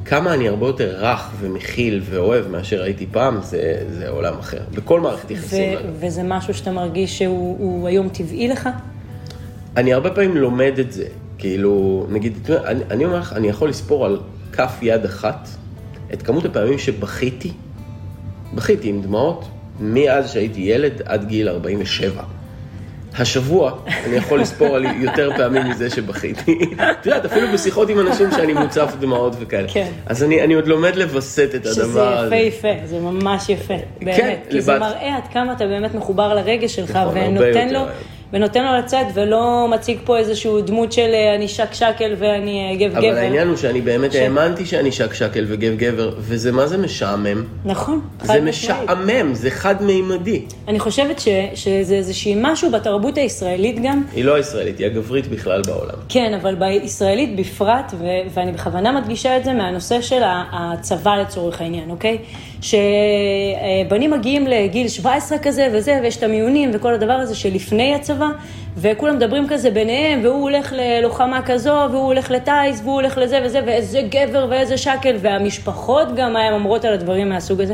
Speaker 1: כמה אני הרבה יותר רך ומכיל ואוהב מאשר הייתי פעם, זה, זה עולם אחר. בכל מערכת יחסים.
Speaker 2: ו-. וזה משהו שאתה מרגיש שהוא הוא היום טבעי לך?
Speaker 1: אני הרבה פעמים לומד את זה, כאילו, נגיד, אני, אני אומר לך, אני יכול לספור על כף יד אחת את כמות הפעמים שבכיתי, בכיתי עם דמעות, מאז שהייתי ילד עד גיל 47. השבוע אני יכול לספור על יותר פעמים מזה שבכיתי. את יודעת, אפילו בשיחות עם אנשים שאני מוצף דמעות וכאלה.
Speaker 2: כן.
Speaker 1: אז אני, אני עוד לומד לווסת את
Speaker 2: שזה
Speaker 1: הדבר
Speaker 2: יפה
Speaker 1: הזה.
Speaker 2: יפה, זה ממש יפה, באמת.
Speaker 1: כן,
Speaker 2: כי זה
Speaker 1: לבת-
Speaker 2: מראה עד כמה אתה באמת מחובר לרגש שלך,
Speaker 1: נכון,
Speaker 2: ונותן
Speaker 1: יותר
Speaker 2: לו
Speaker 1: היום.
Speaker 2: ונותן לו לצאת, ולא מציג פה איזשהו דמות של אה, אני שק שקל ואני אה, גב
Speaker 1: אבל
Speaker 2: גבר.
Speaker 1: העניין הוא שאני באמת
Speaker 2: ש-
Speaker 1: האמנתי שאני שק שקל וגב גבר, וזה מה זה משעמם?
Speaker 2: נכון, חד
Speaker 1: זה. משעמם, זה חד-מימדי.
Speaker 2: אני חושבת ש, שזה איזושהי משהו בתרבות הישראלית גם,
Speaker 1: היא לא ישראלית, היא הגברית בכלל בעולם.
Speaker 2: כן, אבל בישראלית בפרט, ו- ואני בכוונה מדגישה את זה מהנושא של הצבא לצורך העניין, אוקיי? שבנים מגיעים לגיל 17 כזה וזה, ויש את המיונים וכל הדבר הזה שלפני הצבא, וכולם מדברים כזה ביניהם, והוא הולך ללוחמה כזו, והוא הולך לטיס, והוא הולך לזה וזה, ואיזה גבר ואיזה שקל, והמשפחות גם, מה הן אומרות על הדברים מהסוג הזה.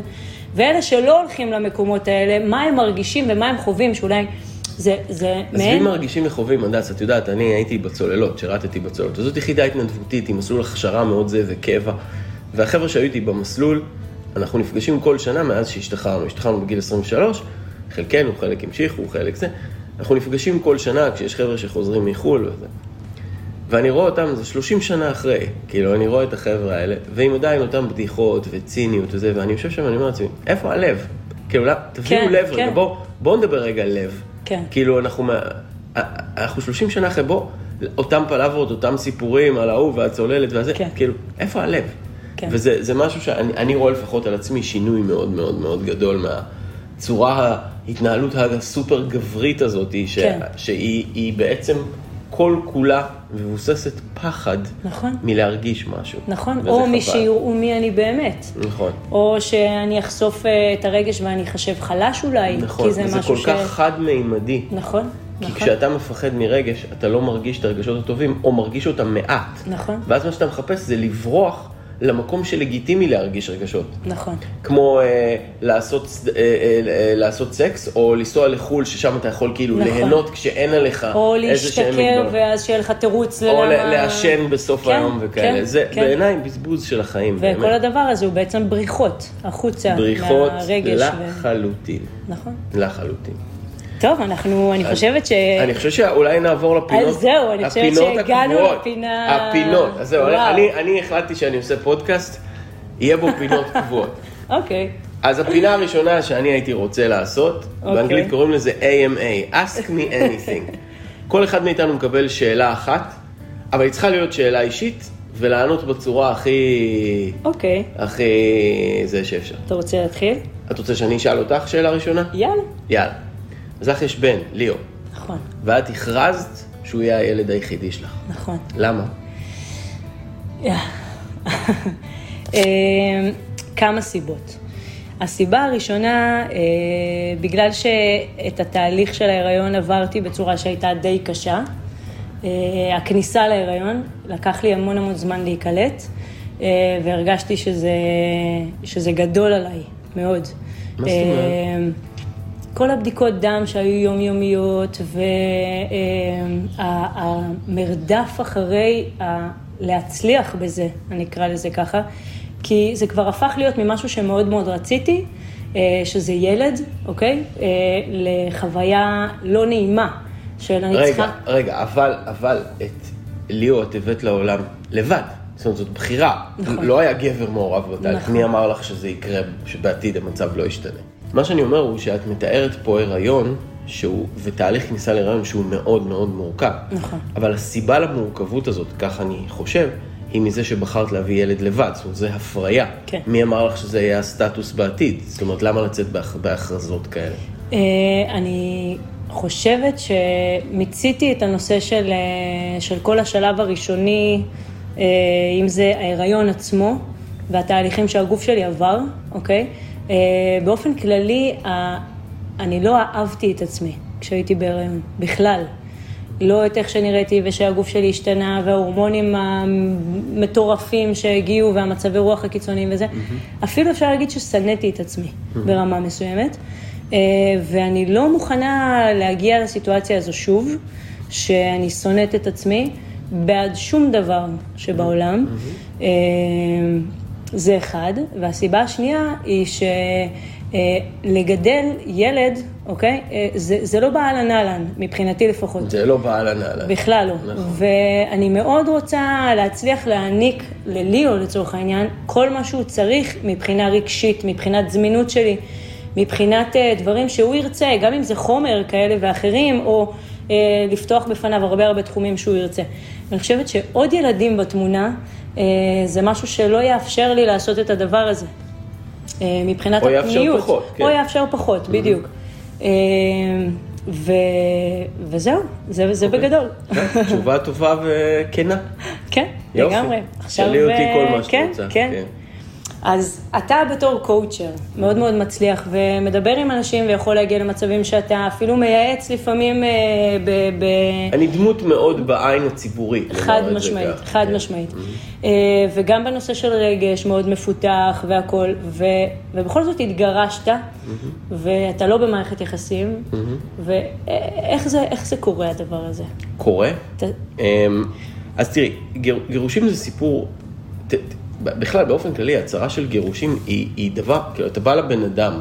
Speaker 2: ואלה שלא הולכים למקומות האלה, מה הם מרגישים ומה הם חווים, שאולי זה, זה
Speaker 1: עזבי מרגישים וחווים, הדס, את יודעת, אני הייתי בצוללות, שירתתי בצוללות. וזאת יחידה התנדבותית עם מסלול הכשרה מאוד זה וקבע. והחבר'ה שהיו איתי במסלול, אנחנו נפגשים כל שנה מאז שהשתחררנו. השתחררנו בגיל 23, חלקנו, חלק המשיכו, חלק זה. אנחנו נפגשים כל שנה כשיש חבר'ה שחוזרים מחו"ל וזה. ואני רואה אותם, זה 30 שנה אחרי, כאילו, אני רואה את החבר'ה האלה, ועם עדיין אותם בדיחות וציניות וזה, ואני יושב שם ואני אומר לעצמי, איפה הלב? כאילו, לא, תביאו
Speaker 2: כן,
Speaker 1: לב
Speaker 2: כן.
Speaker 1: רגע, בואו בוא נדבר רגע על לב.
Speaker 2: כן.
Speaker 1: כאילו, אנחנו, אנחנו 30 שנה אחרי, בוא, אותם פלברות, אותם סיפורים על ההוא והצוללת והזה,
Speaker 2: כן.
Speaker 1: כאילו, איפה הלב?
Speaker 2: כן.
Speaker 1: וזה זה משהו שאני אני רואה לפחות על עצמי שינוי מאוד מאוד מאוד גדול מהצורה, ההתנהלות הסופר גברית הזאת, ש,
Speaker 2: כן.
Speaker 1: שהיא היא בעצם כל כולה מבוססת פחד
Speaker 2: נכון.
Speaker 1: מלהרגיש משהו.
Speaker 2: נכון, או
Speaker 1: חבל.
Speaker 2: משיראו מי אני באמת.
Speaker 1: נכון.
Speaker 2: או שאני אחשוף אה, את הרגש ואני אחשב חלש אולי,
Speaker 1: נכון,
Speaker 2: כי זה משהו
Speaker 1: כל
Speaker 2: ש...
Speaker 1: כך חד-מימדי.
Speaker 2: נכון,
Speaker 1: כי
Speaker 2: נכון,
Speaker 1: כשאתה מפחד מרגש, אתה לא מרגיש את הרגשות הטובים, או מרגיש אותם מעט.
Speaker 2: נכון.
Speaker 1: ואז מה שאתה מחפש זה לברוח למקום שלגיטימי להרגיש רגשות.
Speaker 2: נכון,
Speaker 1: כמו אה, לעשות, אה, אה, אה, לעשות סקס, או לנסוע לחו"ל, ששם אתה יכול כאילו
Speaker 2: נכון.
Speaker 1: ליהנות כשאין עליך
Speaker 2: או
Speaker 1: איזה שהם
Speaker 2: להשתכר
Speaker 1: מגבלות.
Speaker 2: ואז שיהיה לך תירוץ
Speaker 1: או
Speaker 2: ללמה-
Speaker 1: לעשן בסוף
Speaker 2: כן,
Speaker 1: היום וכאלה.
Speaker 2: כן,
Speaker 1: זה
Speaker 2: כן.
Speaker 1: בעיניי בזבוז של החיים,
Speaker 2: וכל
Speaker 1: באמת.
Speaker 2: הדבר הזה הוא בעצם בריחות החוצה
Speaker 1: בריחות
Speaker 2: מהרגש. ו-
Speaker 1: לחלוטין.
Speaker 2: נכון.
Speaker 1: לחלוטין.
Speaker 2: טוב, אנחנו, אני חושבת ש...
Speaker 1: אני חושב שאולי נעבור לפינות,
Speaker 2: אז זהו, אני חושבת שהגענו. לפינה-
Speaker 1: הפינות, אז זהו. אני, אני החלטתי שאני עושה פודקאסט, יהיה בו פינות קבועות.
Speaker 2: אוקיי,
Speaker 1: אז הפינה הראשונה שאני הייתי רוצה לעשות,
Speaker 2: אוקיי.
Speaker 1: באנגלית קוראים לזה AMA, Ask me anything. כל אחד מאיתנו מקבל שאלה אחת, אבל היא צריכה להיות שאלה אישית, ולענות בצורה הכי...
Speaker 2: אוקיי.
Speaker 1: הכי... זה שאפשר.
Speaker 2: אתה רוצה להתחיל?
Speaker 1: את רוצה שאני אשאל אותך שאלה ראשונה?
Speaker 2: יאללה.
Speaker 1: יאללה. אז לך יש בן, ליאו,
Speaker 2: נכון,
Speaker 1: ואת הכרזת שהוא יהיה הילד היחידי שלך.
Speaker 2: נכון.
Speaker 1: למה?
Speaker 2: אה, כמה סיבות. הסיבה הראשונה, אה, בגלל שאת התהליך של ההיריון עברתי בצורה שהייתה די קשה, אה, הכניסה להיריון, לקח לי המון המון זמן להיקלט, אה, והרגשתי שזה, שזה גדול עליי, מאוד.
Speaker 1: מה זאת אומרת?
Speaker 2: כל הבדיקות דם שהיו יומיומיות והמרדף אחרי ה- להצליח בזה, אני אקרא לזה ככה, כי זה כבר הפך להיות ממשהו שמאוד מאוד רציתי, אה, שזה ילד, אוקיי? אה, לחוויה לא נעימה של אני
Speaker 1: רגע,
Speaker 2: צריכה...
Speaker 1: רגע, אבל, אבל את ליאו את הבאת לעולם לבד. זאת אומרת, זאת בחירה.
Speaker 2: נכון.
Speaker 1: לא היה גבר מעורב בתהליך.
Speaker 2: נכון.
Speaker 1: מי אמר לך שזה יקרה, שבעתיד המצב לא ישתנה? מה שאני אומר הוא שאת מתארת פה הריון, שהוא, ותהליך כניסה להיריון שהוא מאוד מאוד מורכב.
Speaker 2: נכון.
Speaker 1: אבל הסיבה למורכבות הזאת, כך אני חושב, היא מזה שבחרת להביא ילד לבד. זאת אומרת, זה הפריה.
Speaker 2: כן.
Speaker 1: מי אמר לך שזה יהיה הסטטוס בעתיד? זאת אומרת, למה לצאת בהכ- בהכרזות כאלה?
Speaker 2: אה, אני חושבת שמיציתי את הנושא של, אה, של כל השלב הראשוני, אה, אם זה ההיריון עצמו והתהליכים שהגוף שלי עבר, אוקיי? אה, באופן כללי, אני לא אהבתי את עצמי כשהייתי בהיריון, בכלל. לא את איך שנראיתי ושהגוף שלי השתנה וההורמונים המטורפים שהגיעו והמצבי רוח הקיצוניים וזה. אפילו אפשר להגיד ששנאתי את עצמי ברמה מסוימת. אה, ואני לא מוכנה להגיע לסיטואציה הזו שוב, שאני שונאת את עצמי בעד שום דבר שבעולם. אה, זה אחד. והסיבה השנייה היא ש... אה, לגדל ילד, אוקיי? אה, זה, זה לא באהלן אהלן, מבחינתי לפחות.
Speaker 1: זה לא באהלן אהלן.
Speaker 2: בכלל לא.
Speaker 1: נכון.
Speaker 2: ואני מאוד רוצה להצליח להעניק לליאו, לצורך העניין, כל מה שהוא צריך מבחינה רגשית, מבחינת זמינות שלי. מבחינת אה, דברים שהוא ירצה, גם אם זה חומר כאלה ואחרים, או אה, לפתוח בפניו הרבה הרבה תחומים שהוא ירצה. אני חושבת שעוד ילדים בתמונה, זה משהו שלא יאפשר לי לעשות את הדבר הזה. אה, מבחינת
Speaker 1: או
Speaker 2: הפניות.
Speaker 1: יאפשר פחות, כן.
Speaker 2: או יאפשר פחות, בדיוק. אה, ו... וזהו, זה, זה
Speaker 1: אוקיי.
Speaker 2: בגדול.
Speaker 1: כן, תשובה טובה וכנה.
Speaker 2: כן,
Speaker 1: יופי.
Speaker 2: לגמרי.
Speaker 1: תשאלי אותי
Speaker 2: אה,
Speaker 1: כל מה שאת
Speaker 2: כן,
Speaker 1: רוצה.
Speaker 2: כן. אז אתה בתור קואוצ'ר, מאוד מאוד מצליח, ומדבר עם אנשים ויכול להגיע למצבים שאתה אפילו מייעץ לפעמים אה, ב... ב...
Speaker 1: אני דמות מאוד בעין הציבורית.
Speaker 2: חד
Speaker 1: זה
Speaker 2: משמעית. חד
Speaker 1: כן.
Speaker 2: משמעית. אה, וגם בנושא של רגש מאוד מפותח והכול, ו, ובכל זאת התגרשת, ואתה לא במערכת יחסים, ואיך זה, איך זה קורה הדבר הזה?
Speaker 1: קורה?
Speaker 2: אתה-
Speaker 1: אמ, אז תראי, גיר, גירושים זה סיפור, ת, ת, בכלל, באופן כללי, הצהרה של גירושים היא, היא דבר, כאילו, אתה בא לבן אדם,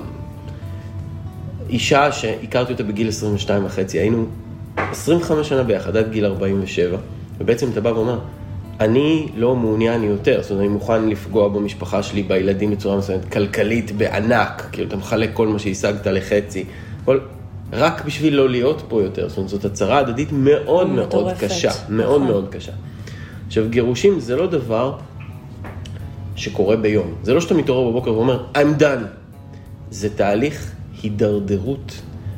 Speaker 1: אישה שהכרתי אותה בגיל 22 וחצי, היינו 25 שנה ביחד, עד גיל 47, ובעצם אתה בא ואומר, אני לא מעוניין יותר, זאת אומרת, אני מוכן לפגוע במשפחה שלי, בילדים בצורה מסוימת, כלכלית בענק, כאילו, אתה מחלק כל מה שהשגת לחצי, כל... רק בשביל לא להיות פה יותר, זאת אומרת, זאת הצהרה הדדית מאוד מאוד
Speaker 2: מטורפת.
Speaker 1: קשה, מאוד
Speaker 2: נכון.
Speaker 1: מאוד קשה. עכשיו, גירושים זה לא דבר שקורה ביום. זה לא שאתה מתעורר בבוקר ואומר, I'm done. זה תהליך הידרדרות,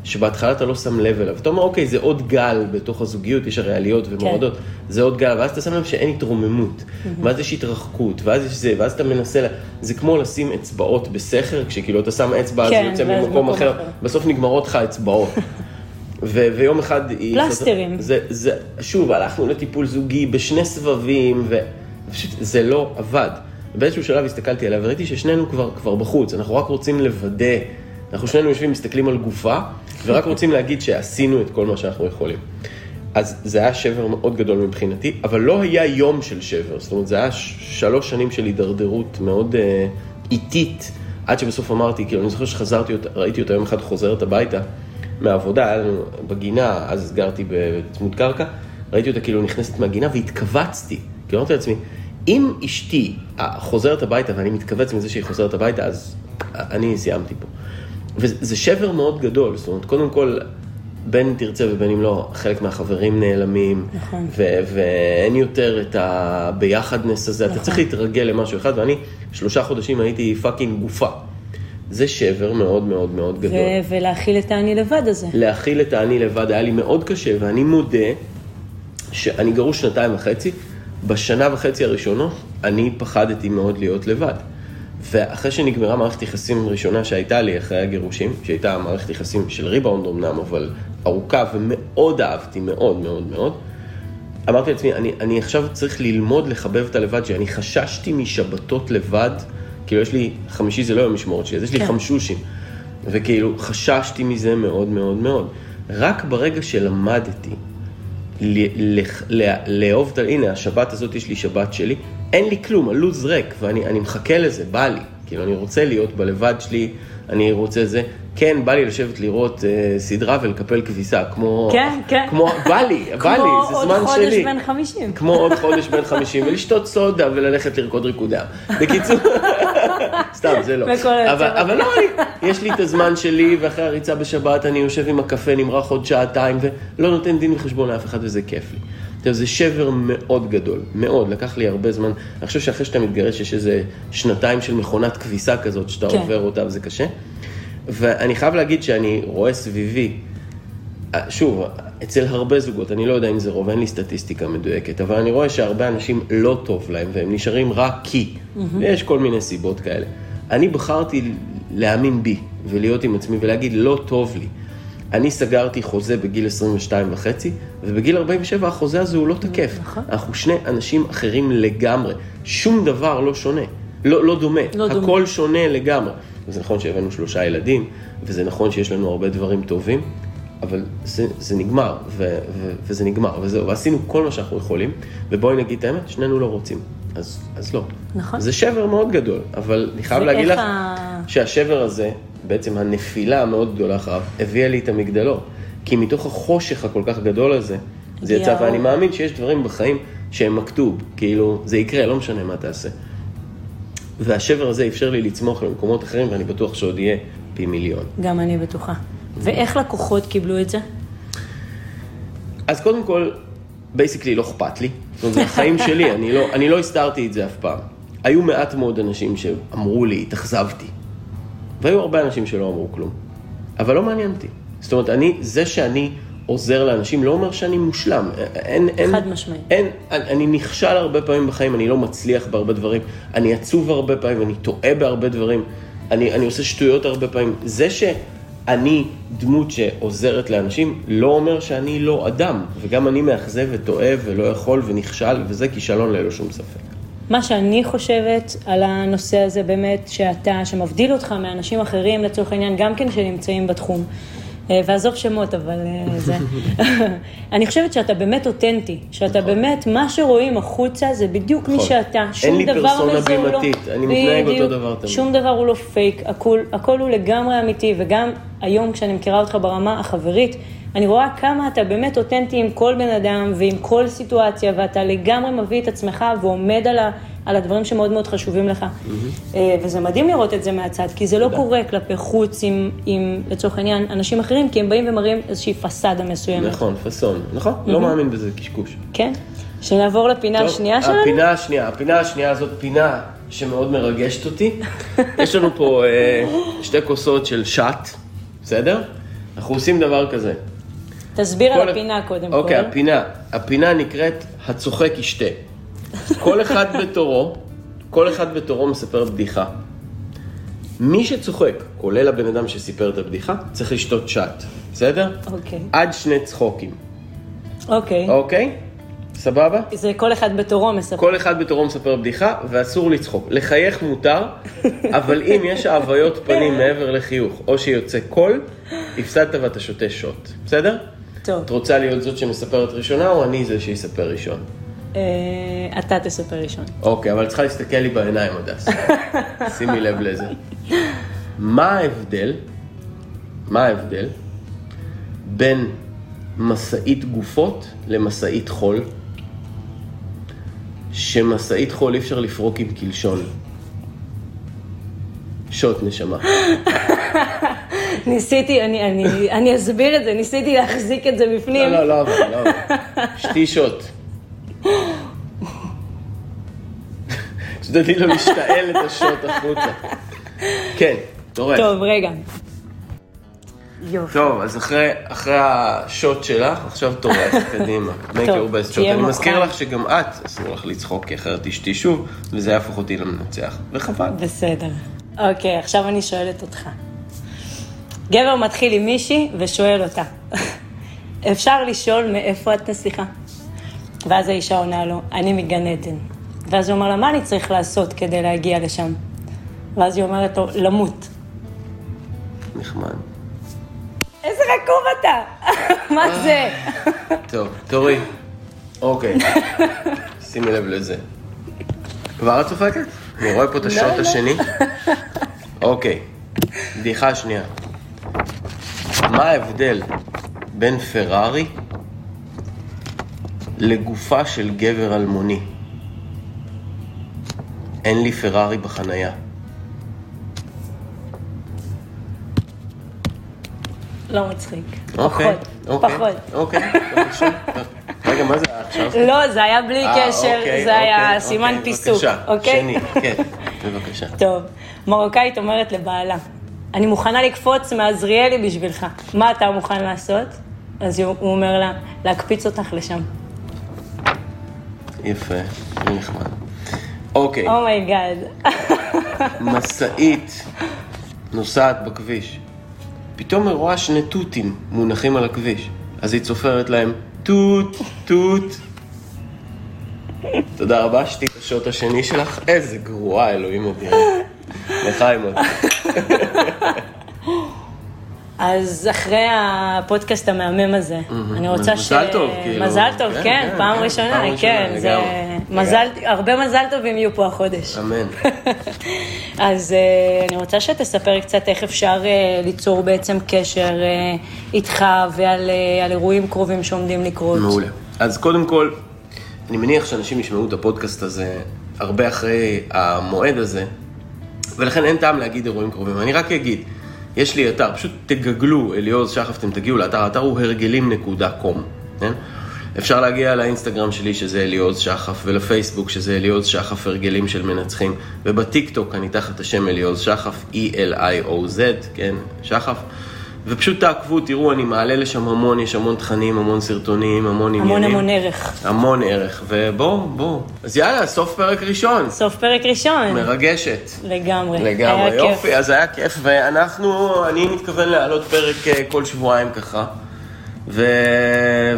Speaker 1: שבהתחלה אתה לא שם לב אליו. אתה אומר, אוקיי, זה עוד גל בתוך הזוגיות, יש הרי עליות ומורדות,
Speaker 2: כן.
Speaker 1: זה עוד גל, ואז אתה שם לב שאין התרוממות, ואז יש התרחקות, ואז יש זה, ואז אתה מנסה, לה- זה כמו לשים אצבעות בסכר, כשכאילו אתה שם אצבע, אז
Speaker 2: כן,
Speaker 1: זה יוצא ממקום אחר,
Speaker 2: אחר.
Speaker 1: בסוף נגמרות לך אצבעות. ו- ויום אחד.
Speaker 2: פלסטרים.
Speaker 1: זה, זה, שוב, הלכנו לטיפול זוגי בשני סבבים, ופשוט זה לא עבד. באיזשהו שלב הסתכלתי עליה וראיתי ששנינו כבר, כבר בחוץ, אנחנו רק רוצים לוודא, אנחנו שנינו יושבים, מסתכלים על גופה, ורק רוצים להגיד שעשינו את כל מה שאנחנו יכולים. אז זה היה שבר מאוד גדול מבחינתי, אבל לא היה יום של שבר, זאת אומרת, זה היה שלוש שנים של הידרדרות מאוד אה, איטית, עד שבסוף אמרתי, כאילו, אני זוכר שחזרתי, ראיתי אותה יום אחד חוזרת הביתה מהעבודה, היה לנו בגינה, אז גרתי בצמוד קרקע, ראיתי אותה כאילו נכנסת מהגינה והתכווצתי, כאילו אמרתי לעצמי, אם אשתי אה, חוזרת הביתה ואני מתכווץ מזה שהיא חוזרת הביתה, אז אני סיימתי פה. וזה שבר מאוד גדול, זאת אומרת, קודם כל, בין אם תרצה ובין אם לא, חלק מהחברים נעלמים,
Speaker 2: נכון.
Speaker 1: ו- ואין יותר את הביחדנס הזה, אתה
Speaker 2: נכון.
Speaker 1: צריך להתרגל למשהו אחד, ואני שלושה חודשים הייתי fucking גופה. זה שבר מאוד מאוד מאוד גדול.
Speaker 2: ו- ולהכיל את האני לבד הזה.
Speaker 1: להכיל את האני לבד היה לי מאוד קשה, ואני מודה שאני גרוש שנתיים וחצי, בשנה וחצי הראשונות אני פחדתי מאוד להיות לבד. ואחרי שנגמרה מערכת יחסים ראשונה שהייתה לי אחרי הגירושים, שהייתה מערכת יחסים של ריבאונד אמנם, אבל ארוכה ומאוד אהבתי, מאוד מאוד מאוד, אמרתי לעצמי, אני, אני עכשיו צריך ללמוד לחבב את הלבד שלי. אני חששתי משבתות לבד, כאילו יש לי, חמישי זה לא יום משמורת שלי, אז יש לי
Speaker 2: כן.
Speaker 1: חמשושים. וכאילו חששתי מזה מאוד מאוד מאוד. רק ברגע שלמדתי לאהוב את ה... הנה, השבת הזאת יש לי שבת שלי, אין לי כלום, הלו"ז ריק, ואני אני מחכה לזה, בא לי. כאילו, אני רוצה להיות בלבד שלי, אני רוצה זה. כן, בא לי לשבת לראות אה, סדרה ולקפל כביסה, כמו...
Speaker 2: כן, כן.
Speaker 1: כמו, בא לי, בא לי, זה
Speaker 2: כמו
Speaker 1: זמן
Speaker 2: עוד חודש
Speaker 1: שלי.
Speaker 2: בן 50.
Speaker 1: כמו עוד חודש בן 50, ולשתות סודה וללכת לרקוד ריקודי עם. בקיצור, סתם, זה לא. אבל. אבל לא, אני, יש לי את הזמן שלי, ואחרי הריצה בשבת אני יושב עם הקפה, נמרח עוד שעתיים, ולא נותן דין וחשבון לאף אחד, וזה כיף לי. עכשיו, זה שבר מאוד גדול, מאוד, לקח לי הרבה זמן. אני חושב שאחרי שאתה מתגרש, יש איזה שנתיים של מכונת כביסה כזאת, שאתה
Speaker 2: כן.
Speaker 1: עובר אותה, וזה קשה. ואני חייב להגיד שאני רואה סביבי, שוב, אצל הרבה זוגות, אני לא יודע אם זה רוב, אין לי סטטיסטיקה מדויקת, אבל אני רואה שהרבה אנשים לא טוב להם, והם נשארים רק כי, ויש כל מיני סיבות כאלה. אני בחרתי להאמין בי, ולהיות עם עצמי, ולהגיד, לא טוב לי. אני סגרתי חוזה בגיל 22 וחצי, ובגיל 47 החוזה הזה הוא לא תקף.
Speaker 2: נכון.
Speaker 1: אנחנו שני אנשים אחרים לגמרי. שום דבר לא שונה. לא, לא דומה.
Speaker 2: לא דומה.
Speaker 1: הכל שונה לגמרי. וזה נכון שהבאנו שלושה ילדים, וזה נכון שיש לנו הרבה דברים טובים, אבל זה, זה נגמר, ו, ו, וזה נגמר, וזהו, ועשינו כל מה שאנחנו יכולים, ובואי נגיד את האמת, שנינו לא רוצים. אז, אז לא.
Speaker 2: נכון.
Speaker 1: זה שבר מאוד גדול, אבל אני חייב להגיד לך
Speaker 2: ה-
Speaker 1: שהשבר הזה, בעצם הנפילה המאוד גדולה אחריו, הביאה לי את המגדלור. כי מתוך החושך הכל כך גדול הזה, זה יצא,
Speaker 2: האור.
Speaker 1: ואני מאמין שיש דברים בחיים שהם מכתוב, כאילו, זה יקרה, לא משנה מה תעשה. והשבר הזה אפשר לי לצמוח למקומות אחרים, ואני בטוח שעוד יהיה פי מיליון.
Speaker 2: גם אני בטוחה. ואיך לקוחות קיבלו את זה?
Speaker 1: אז קודם כל, בייסיקלי לא אכפת לי. זאת אומרת, זה החיים שלי, אני לא, אני לא הסתרתי את זה אף פעם. היו מעט מאוד אנשים שאמרו לי, התאכזבתי. והיו הרבה אנשים שלא אמרו כלום. אבל לא מעניין אותי. זאת אומרת, אני, זה שאני עוזר לאנשים לא אומר שאני מושלם. אין, אין,
Speaker 2: חד משמעית.
Speaker 1: אין, אני, אני נכשל הרבה פעמים בחיים, אני לא מצליח בהרבה דברים, אני עצוב הרבה פעמים, אני טועה בהרבה דברים, אני, אני עושה שטויות הרבה פעמים. זה שאני דמות שעוזרת לאנשים, לא אומר שאני לא אדם, וגם אני מאכזב וטועה ולא יכול ונכשל, וזה כישלון ללא שום ספק.
Speaker 2: מה שאני חושבת על הנושא הזה באמת, שאתה, שמבדיל אותך מאנשים אחרים, לצורך העניין, גם כן שנמצאים בתחום. אה, ועזוב שמות, אבל אה, זה. אני חושבת שאתה באמת אותנטי, שאתה
Speaker 1: נכון.
Speaker 2: באמת, מה שרואים החוצה זה בדיוק מי
Speaker 1: נכון.
Speaker 2: שאתה.
Speaker 1: אין
Speaker 2: שום
Speaker 1: לי
Speaker 2: דבר
Speaker 1: פרסונה
Speaker 2: מזה הוא לא...
Speaker 1: בימתית, אני מתנהג אותו. דבר תמיד.
Speaker 2: שום דבר הוא לא פייק, הכל, הכל הוא לגמרי אמיתי, וגם היום כשאני מכירה אותך ברמה החברית, אני רואה כמה אתה באמת אותנטי עם כל בן אדם ועם כל סיטואציה, ואתה לגמרי מביא את עצמך ועומד על, ה, על הדברים שמאוד מאוד חשובים לך. אה, וזה מדהים לראות את זה מהצד, כי זה לא
Speaker 1: תודה.
Speaker 2: קורה כלפי חוץ עם, עם, לצורך העניין, אנשים אחרים, כי הם באים ומראים איזושהי פסאדה מסוימת.
Speaker 1: נכון, פאסון, נכון? לא מאמין בזה, קשקוש.
Speaker 2: כן? שנעבור לפינה
Speaker 1: טוב,
Speaker 2: השנייה שלנו?
Speaker 1: הפינה השנייה, הפינה השנייה הזאת פינה שמאוד מרגשת אותי. יש לנו פה אה, שתי כוסות של שט, בסדר? אנחנו עושים דבר כזה.
Speaker 2: תסביר על הפינה קודם כל.
Speaker 1: אוקיי, הפינה. הפינה נקראת הצוחק ישתה. כל אחד בתורו, כל אחד בתורו מספר בדיחה. מי שצוחק, כולל הבן אדם שסיפר את הבדיחה, צריך לשתות שט, בסדר?
Speaker 2: אוקיי.
Speaker 1: עד שני צחוקים,
Speaker 2: אוקיי.
Speaker 1: אוקיי? סבבה?
Speaker 2: זה כל אחד בתורו מספר.
Speaker 1: כל אחד בתורו מספר בדיחה, ואסור לצחוק. לחייך מותר, אבל אם יש האוויות פנים מעבר לחיוך, או שיוצא קול, הפסדת ואתה שותה שוט. בסדר?
Speaker 2: טוב,
Speaker 1: את רוצה להיות זאת שמספרת ראשונה, או אני זה שיספר ראשון?
Speaker 2: אה, אתה תספר ראשון.
Speaker 1: אוקיי, אבל צריכה להסתכל לי בעיניים, הדס. שימי לב לזה. מה ההבדל, מה ההבדל בין משאית גופות למשאית חול? שמשאית חול אי אפשר לפרוק עם קלשון. שוט, נשמה.
Speaker 2: ניסיתי, אני, אני, אני אסביר את זה, ניסיתי להחזיק את זה בפנים.
Speaker 1: לא, לא, לא לא עבר. שתי שוט. שתדעי לו להשתעל את השוט החוצה. כן, תורף.
Speaker 2: טוב, רגע. יופי.
Speaker 1: טוב, אז אחרי, אחרי השוט שלך, עכשיו תורך, קדימה. make
Speaker 2: טוב,
Speaker 1: your best shot. אני מזכיר. לך שגם את, אסור לך לצחוק, כי אחרת תשתי שוב, וזה יהפוך אותי למנצח. וחבל.
Speaker 2: בסדר. אוקיי, עכשיו אני שואלת אותך. גבר מתחיל עם מישהי ושואל אותה, אפשר לשאול מאיפה את נסיכה? ואז האישה עונה לו, אני מגן עדן. ואז הוא אומר לה, מה אני צריך לעשות כדי להגיע לשם? ואז היא אומרת לו, למות.
Speaker 1: נחמד.
Speaker 2: איזה רקוב אתה! מה זה?
Speaker 1: טוב, תורי. אוקיי. שימי לב לזה. כבר את צוחקת? אני רואה פה את השוט
Speaker 2: לא.
Speaker 1: השני. אוקיי. בדיחה שנייה. מה ההבדל בין פרארי לגופה של גבר אלמוני? אין לי פרארי בחנייה.
Speaker 2: לא מצחיק.
Speaker 1: אוקיי,
Speaker 2: פחות,
Speaker 1: אוקיי. אוקיי, בבקשה. רגע, מה זה עכשיו?
Speaker 2: לא, זה היה בלי
Speaker 1: אה,
Speaker 2: קשר,
Speaker 1: אוקיי,
Speaker 2: זה היה
Speaker 1: אוקיי,
Speaker 2: סימן פיסוק, אוקיי?
Speaker 1: שני, כן, בבקשה.
Speaker 2: טוב, מרוקאית אומרת לבעלה, אני מוכנה לקפוץ מעזריאלי בשבילך, מה אתה מוכן לעשות? אז הוא אומר לה, להקפיץ אותך לשם.
Speaker 1: יפה, זה נחמד. אוקיי,
Speaker 2: oh my god.
Speaker 1: משאית נוסעת בכביש. פתאום היא רואה שני תותים מונחים על הכביש. אז היא צופרת להם, תות, תות. תודה רבה, שתי את השוט השני שלך. איזה גרועה, אלוהים אדירים. לחיים עוד.
Speaker 2: אז אחרי הפודקאסט המהמם הזה, אני רוצה ש...
Speaker 1: מזל טוב, כאילו.
Speaker 2: מזל טוב,
Speaker 1: כן,
Speaker 2: כן,
Speaker 1: כן,
Speaker 2: פעם
Speaker 1: כן,
Speaker 2: ראשונה, כן, זה... מזל, הרבה מזל טובים יהיו פה החודש.
Speaker 1: אמן.
Speaker 2: אז אה, אני רוצה שתספר קצת איך אפשר אה, ליצור בעצם קשר אה, איתך ועל על אירועים קרובים שעומדים לקרות.
Speaker 1: מעולה. אז קודם כל, אני מניח שאנשים ישמעו את הפודקאסט הזה הרבה אחרי המועד הזה, ולכן אין טעם להגיד אירועים קרובים. אני רק אגיד, יש לי אתר, פשוט תגגלו אליעוז שחף, אתם תגיעו לאתר, האתר הוא הרגלים.com, כן? אפשר להגיע לאינסטגרם שלי שזה אליעוז שחף, ולפייסבוק שזה אליעוז שחף הרגלים של מנצחים, ובטיק טוק אני תחת השם אליעוז שחף, E-L-I-O-Z, כן, שחף. ופשוט תעקבו, תראו, אני מעלה לשם המון, יש המון תכנים, המון סרטונים, המון עניינים.
Speaker 2: המון המון ערך.
Speaker 1: המון ערך, ובואו, בואו. אז יאללה, סוף פרק ראשון.
Speaker 2: סוף פרק ראשון.
Speaker 1: מרגשת.
Speaker 2: לגמרי.
Speaker 1: לגמרי,
Speaker 2: היה
Speaker 1: יופי,
Speaker 2: כיף.
Speaker 1: אז היה כיף, ואנחנו, אני מתכוון להעלות פרק אה, כל שבועיים ככה, ו...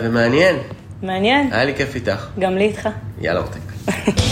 Speaker 1: ומעניין,
Speaker 2: מעניין?
Speaker 1: היה לי כיף איתך.
Speaker 2: גם לי איתך.
Speaker 1: יאללה, מותק.